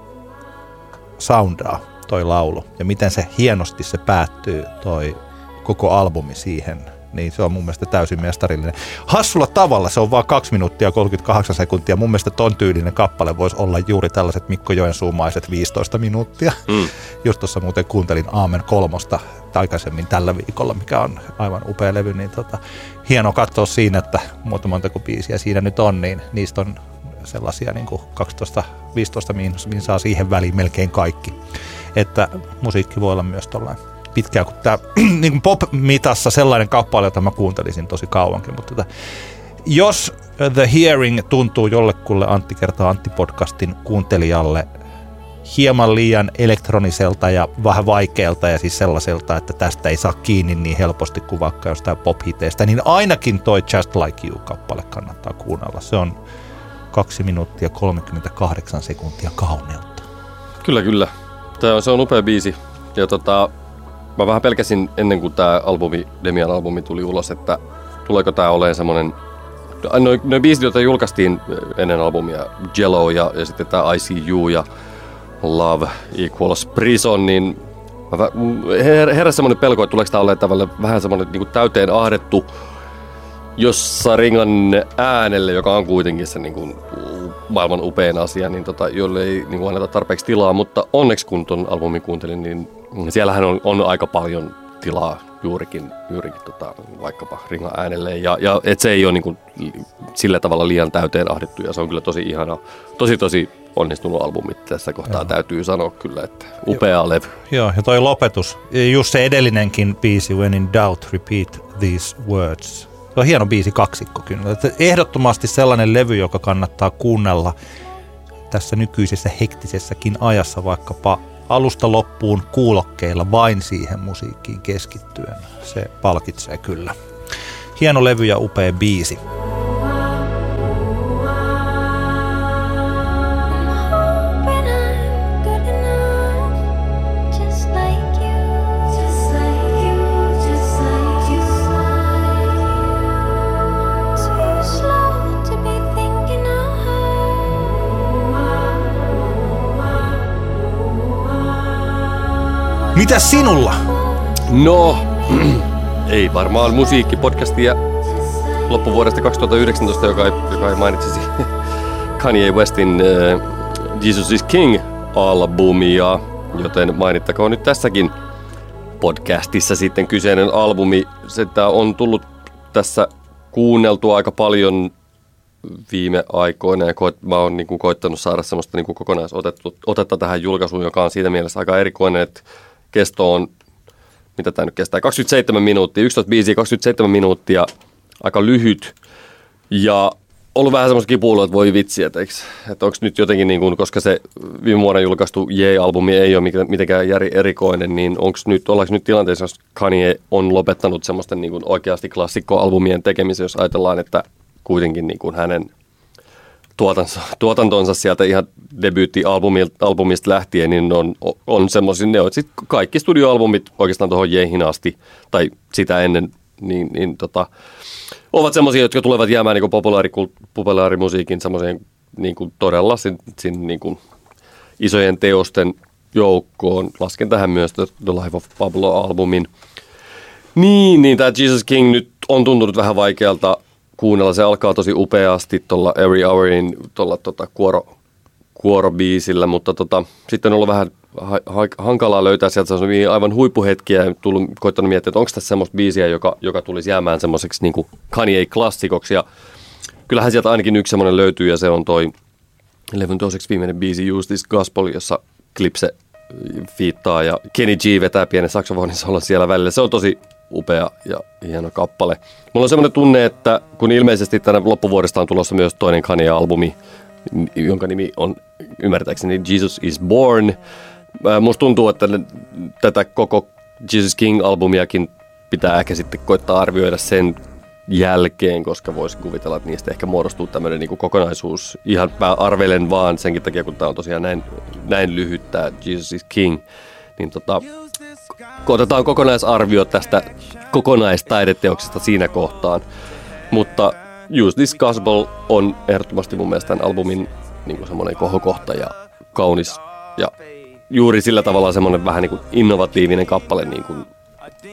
soundaa toi laulu ja miten se hienosti se päättyy toi koko albumi siihen, niin se on mun mielestä täysin mestarillinen. Hassulla tavalla se on vaan 2 minuuttia 38 sekuntia. Mun mielestä ton tyylinen kappale voisi olla juuri tällaiset Mikko Joensuumaiset 15 minuuttia. Mm. Just tuossa muuten kuuntelin Aamen kolmosta aikaisemmin tällä viikolla, mikä on aivan upea levy, niin tota, hieno katsoa siinä, että monta montako biisiä siinä nyt on, niin niistä on sellaisia niin kuin 12-15 miinus, niin saa siihen väliin melkein kaikki. Että musiikki voi olla myös tuollainen pitkään (clears throat) kuin tämä niin pop-mitassa sellainen kappale, jota mä kuuntelisin tosi kauankin. Mutta tota, jos The Hearing tuntuu jollekulle Antti kertaa Antti-podcastin kuuntelijalle hieman liian elektroniselta ja vähän vaikealta ja siis sellaiselta, että tästä ei saa kiinni niin helposti kuin vaikka jostain pop niin ainakin toi Just Like You-kappale kannattaa kuunnella. Se on 2 minuuttia 38 sekuntia kauneutta. Kyllä, kyllä. Tämä on, se on upea biisi. Ja tota, mä vähän pelkäsin ennen kuin tämä albumi, Demian albumi tuli ulos, että tuleeko tämä olemaan semmoinen Noin noi biisit, joita julkaistiin ennen albumia, Jello ja, ja sitten tämä ICU ja Love Equals Prison, niin heräsi semmoinen pelko, että tuleeko tämä olemaan vähän semmoinen niin täyteen ahdettu jossa Ringan äänelle, joka on kuitenkin se niin kuin, maailman upein asia, niin tota, jolle ei niin kuin, anneta tarpeeksi tilaa, mutta onneksi kun ton albumin kuuntelin, niin siellähän on, on aika paljon tilaa juurikin, juurikin tota, vaikkapa Ringan äänelle, ja, ja et se ei ole niin kuin, sillä tavalla liian täyteen ahdettu, ja se on kyllä tosi ihana, tosi tosi onnistunut albumi tässä kohtaa Joo. täytyy sanoa kyllä, että upea Joo. levy. Joo, ja toi lopetus, just se edellinenkin biisi, When in Doubt, Repeat These Words, se on hieno biisi kaksikko kyllä. Ehdottomasti sellainen levy, joka kannattaa kuunnella tässä nykyisessä hektisessäkin ajassa vaikkapa alusta loppuun kuulokkeilla vain siihen musiikkiin keskittyen. Se palkitsee kyllä. Hieno levy ja upea biisi. Mitä sinulla? No, (clears throat) ei varmaan musiikkipodcastia loppuvuodesta 2019, joka ei, joka ei mainitsisi (laughs) Kanye Westin uh, Jesus is King-albumia, joten mainittakoon nyt tässäkin podcastissa sitten kyseinen albumi. Se on tullut tässä kuunneltua aika paljon viime aikoina ja koet, mä oon niin kuin koittanut saada semmoista niin kuin kokonaisotetta tähän julkaisuun, joka on siitä mielessä aika erikoinen, että kesto on, mitä tämä nyt kestää, 27 minuuttia, 11 biisiä, 27 minuuttia, aika lyhyt. Ja ollut vähän semmoista kipuilua, että voi vitsi, että, että onko nyt jotenkin, niin kuin, koska se viime vuonna julkaistu J-albumi ei ole mitenkään järi erikoinen, niin onko nyt, ollaanko nyt tilanteessa, jos Kanye on lopettanut semmoista niin kuin oikeasti klassikkoalbumien tekemisen, jos ajatellaan, että kuitenkin niin kuin hänen tuotansa, tuotantonsa sieltä ihan debyyttialbumista lähtien, niin on, on semmoisia, ne on sit kaikki studioalbumit oikeastaan tuohon Jehin asti, tai sitä ennen, niin, niin tota, ovat semmoisia, jotka tulevat jäämään niin populaari, populaarimusiikin semmoiseen niin kuin todella sin, sin, niin kuin isojen teosten joukkoon. Lasken tähän myös The Life of Pablo-albumin. Niin, niin tämä Jesus King nyt on tuntunut vähän vaikealta kuunnella. Se alkaa tosi upeasti tuolla Every Hourin tuolla tota kuoro, kuorobiisillä, mutta tota, sitten on ollut vähän ha- ha- hankalaa löytää sieltä aivan huippuhetkiä ja tullut, koittanut miettiä, että onko tässä semmoista biisiä, joka, joka tulisi jäämään semmoiseksi niin Kanye-klassikoksi. Ja kyllähän sieltä ainakin yksi semmoinen löytyy ja se on toi levyn toiseksi viimeinen biisi Use This Gospel, jossa Klipse fiittaa ja Kenny G vetää pienen saksofonin siellä välillä. Se on tosi upea ja hieno kappale. Mulla on semmoinen tunne, että kun ilmeisesti tänä loppuvuodesta on tulossa myös toinen Kanye-albumi, jonka nimi on ymmärtääkseni Jesus is Born. Musta tuntuu, että tätä koko Jesus King-albumiakin pitää ehkä sitten koittaa arvioida sen jälkeen, koska voisi kuvitella, että niistä ehkä muodostuu tämmöinen niin kokonaisuus. Ihan mä arvelen vaan senkin takia, kun tämä on tosiaan näin, näin lyhyt tämä Jesus is King. Niin tota, otetaan kokonaisarvio tästä kokonaistaideteoksesta siinä kohtaan. Mutta Use This Gospel on ehdottomasti mun mielestä tämän albumin niin semmoinen kohokohta ja kaunis ja juuri sillä tavalla semmoinen vähän niin kuin innovatiivinen kappale, niin kuin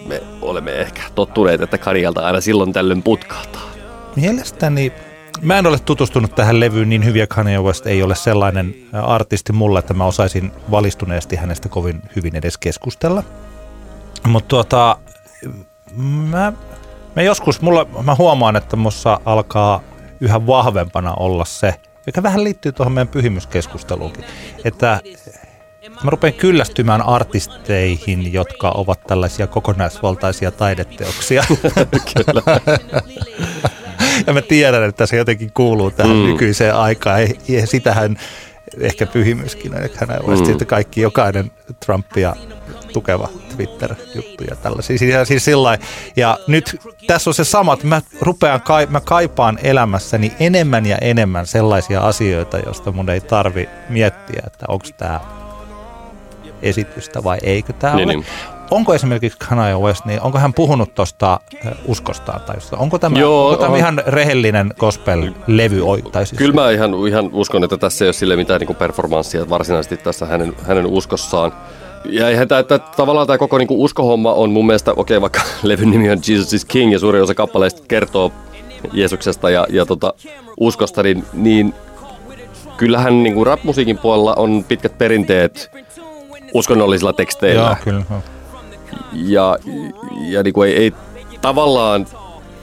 me olemme ehkä tottuneet, että Karialta aina silloin tällöin putkahtaa. Mielestäni Mä en ole tutustunut tähän levyyn niin hyviä Kanye West ei ole sellainen artisti mulle, että mä osaisin valistuneesti hänestä kovin hyvin edes keskustella. Mutta tuota, mä, mä joskus, mulla, mä huomaan, että mussa alkaa yhä vahvempana olla se, joka vähän liittyy tuohon meidän pyhimyskeskusteluunkin, että mä rupean kyllästymään artisteihin, jotka ovat tällaisia kokonaisvaltaisia taideteoksia. Kyllä. ja mä tiedän, että se jotenkin kuuluu tähän mm. nykyiseen aikaan. Ja sitähän ehkä pyhimyskin on, hän mm. että kaikki jokainen Trumpia tukeva Twitter-juttu ja tällaisia. Siis, siis sillä ja nyt tässä on se sama, että mä, rupean, mä kaipaan elämässäni enemmän ja enemmän sellaisia asioita, joista mun ei tarvi miettiä, että onko tämä esitystä vai eikö tämä niin, ole. Niin. Onko esimerkiksi Kanye West, niin onko hän puhunut tuosta uskostaan? Tai onko tämä, Joo, onko tämä on... ihan rehellinen gospel-levy? Tai siis? Kyllä mä ihan, ihan uskon, että tässä ei ole sille mitään niin performanssia varsinaisesti tässä hänen, hänen uskossaan. Ja eihän tämä, että tavallaan tämä koko niinku uskohomma on mun mielestä, okei okay, vaikka (laughs) levyn nimi on Jesus is King ja suurin osa kappaleista kertoo Jeesuksesta ja, ja tota, uskosta, niin, niin kyllähän niinku rap-musiikin puolella on pitkät perinteet uskonnollisilla teksteillä. Joo, kyllä. Ja, ja niinku ei, ei tavallaan,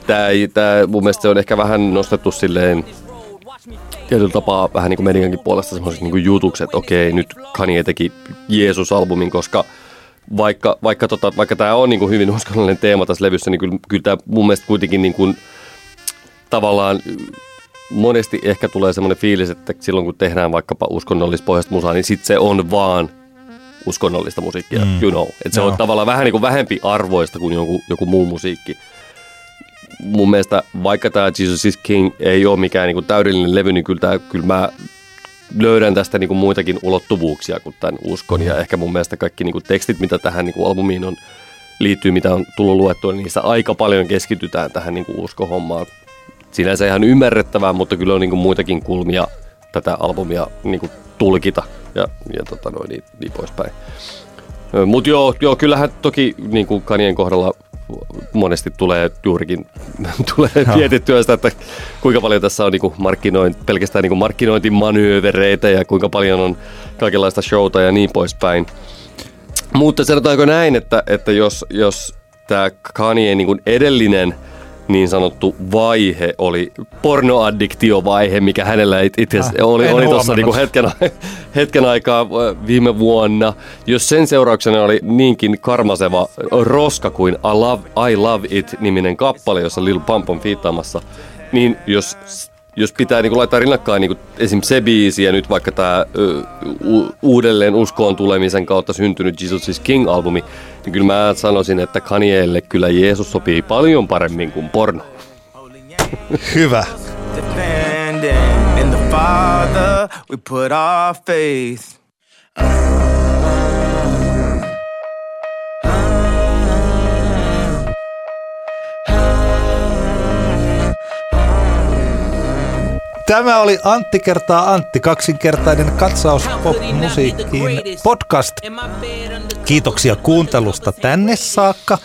tämä, tämä mun mielestä se on ehkä vähän nostettu silleen tietyllä tapaa vähän niin kuin mediankin puolesta semmoiset niin jutuksi, että okei, nyt Kanye teki Jeesus-albumin, koska vaikka, vaikka, tota, vaikka tämä on niin kuin hyvin uskonnollinen teema tässä levyssä, niin kyllä, kyllä tämä mun mielestä kuitenkin niin kuin, tavallaan monesti ehkä tulee semmoinen fiilis, että silloin kun tehdään vaikkapa uskonnollispohjaista musaa, niin sitten se on vaan uskonnollista musiikkia, mm. you know. Että se no. on tavallaan vähän niin kuin vähempi arvoista kuin joku, joku muu musiikki mun mielestä vaikka tämä Jesus is King ei ole mikään niin kuin täydellinen levy, niin kyllä, tää, kyllä mä löydän tästä niin kuin muitakin ulottuvuuksia kuin tämän uskon. Ja ehkä mun mielestä kaikki niin kuin tekstit, mitä tähän niin kuin albumiin on, liittyy, mitä on tullut luettua, niin niissä aika paljon keskitytään tähän niin kuin uskohommaan. Sinänsä ihan ymmärrettävää, mutta kyllä on niin kuin muitakin kulmia tätä albumia niin kuin tulkita ja, ja tota noin, niin, niin poispäin. Mutta joo, joo, kyllähän toki niin kuin Kanien kohdalla monesti tulee juurikin (laughs) tulee mietittyä sitä, että kuinka paljon tässä on niin markkinoin, pelkästään niin markkinointimanöövereitä ja kuinka paljon on kaikenlaista showta ja niin poispäin. Mutta sanotaanko näin, että, että jos, jos tämä Kanye niin edellinen – niin sanottu vaihe oli pornoaddiktiovaihe, mikä hänellä itse asiassa äh, oli, oli tuossa niinku hetken, hetken aikaa viime vuonna. Jos sen seurauksena oli niinkin karmaseva roska kuin I Love, I Love It-niminen kappale, jossa Lil Pump on fiittaamassa, niin jos jos pitää niin kuin laittaa rinnakkain niin kuin esim. se biisi ja nyt vaikka tämä u- uudelleen uskoon tulemisen kautta syntynyt Jesus is King-albumi, niin kyllä mä sanoisin, että Kanyeelle kyllä Jeesus sopii paljon paremmin kuin porno. Hyvä. In the Father we put our faith. Tämä oli Antti kertaa Antti, kaksinkertainen katsaus pop-musiikkiin podcast. Kiitoksia kuuntelusta tänne saakka.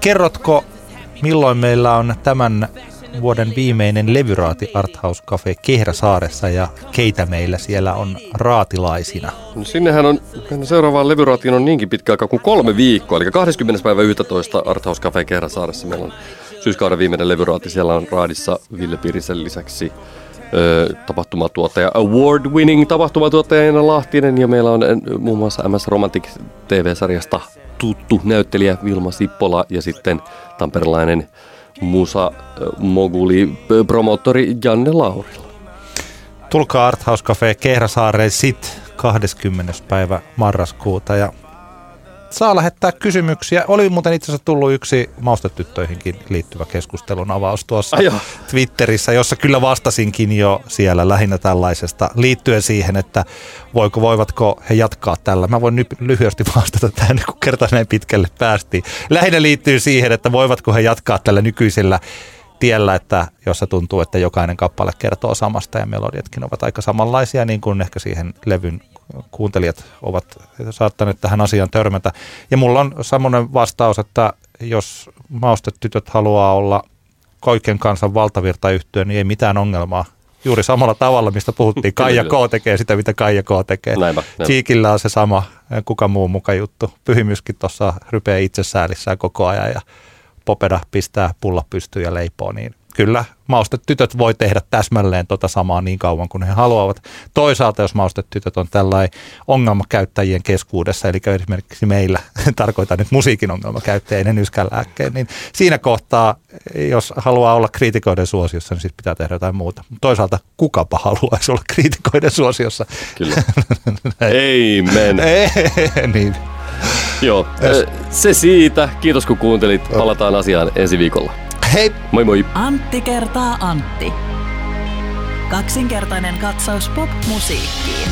Kerrotko, milloin meillä on tämän vuoden viimeinen levyraati Arthouse Cafe Kehräsaaressa ja keitä meillä siellä on raatilaisina? No sinnehän on, seuraavaan levyraatiin on niinkin pitkä aika kuin kolme viikkoa, eli 20. päivä 11 Arthouse Cafe Kehräsaaressa meillä on syyskauden viimeinen levyraati. Siellä on raadissa Ville Pirisen lisäksi tapahtumatuottaja, award-winning tapahtumatuottaja Eina Lahtinen ja meillä on muun muassa MS Romantic TV-sarjasta tuttu näyttelijä Vilma Sippola ja sitten tamperelainen musa moguli promottori Janne Laurila. Tulkaa Arthouse Cafe Kehräsaareen sit 20. päivä marraskuuta ja saa lähettää kysymyksiä. Oli muuten itse asiassa tullut yksi maustetyttöihinkin liittyvä keskustelun avaus tuossa Ajo. Twitterissä, jossa kyllä vastasinkin jo siellä lähinnä tällaisesta liittyen siihen, että voiko, voivatko he jatkaa tällä. Mä voin lyhyesti (laughs) vastata tähän, kun kerta näin pitkälle päästiin. Lähinnä liittyy siihen, että voivatko he jatkaa tällä nykyisellä tiellä, että jossa tuntuu, että jokainen kappale kertoo samasta ja melodiatkin ovat aika samanlaisia, niin kuin ehkä siihen levyn kuuntelijat ovat saattaneet tähän asiaan törmätä. Ja mulla on semmoinen vastaus, että jos maustetytöt haluaa olla koiken kansan valtavirtayhtiö, niin ei mitään ongelmaa. juuri samalla tavalla, mistä puhuttiin. (laughs) Kaija K tekee sitä, mitä Kaija K tekee. Näinpä, näinpä. Siikillä on se sama, kuka muu muka juttu. Pyhimyskin tuossa rypeä itsesäälissään koko ajan ja Popeda pistää pulla pystyyn ja leipoo, niin kyllä maustetytöt voi tehdä täsmälleen tota samaa niin kauan kuin he haluavat. Toisaalta, jos maustetytöt on tällainen ongelmakäyttäjien keskuudessa, eli esimerkiksi meillä, (laughs) tarkoitan nyt musiikin ongelmakäyttäjien ennen yskänlääkkeen, niin siinä kohtaa, jos haluaa olla kriitikoiden suosiossa, niin sitten pitää tehdä jotain muuta. Toisaalta kukapa haluaisi olla kriitikoiden suosiossa. Kyllä. (laughs) Amen. (laughs) niin. Joo, se siitä. Kiitos kun kuuntelit. Palataan asiaan ensi viikolla. Hei! Moi moi! Antti kertaa Antti. Kaksinkertainen katsaus pop-musiikkiin.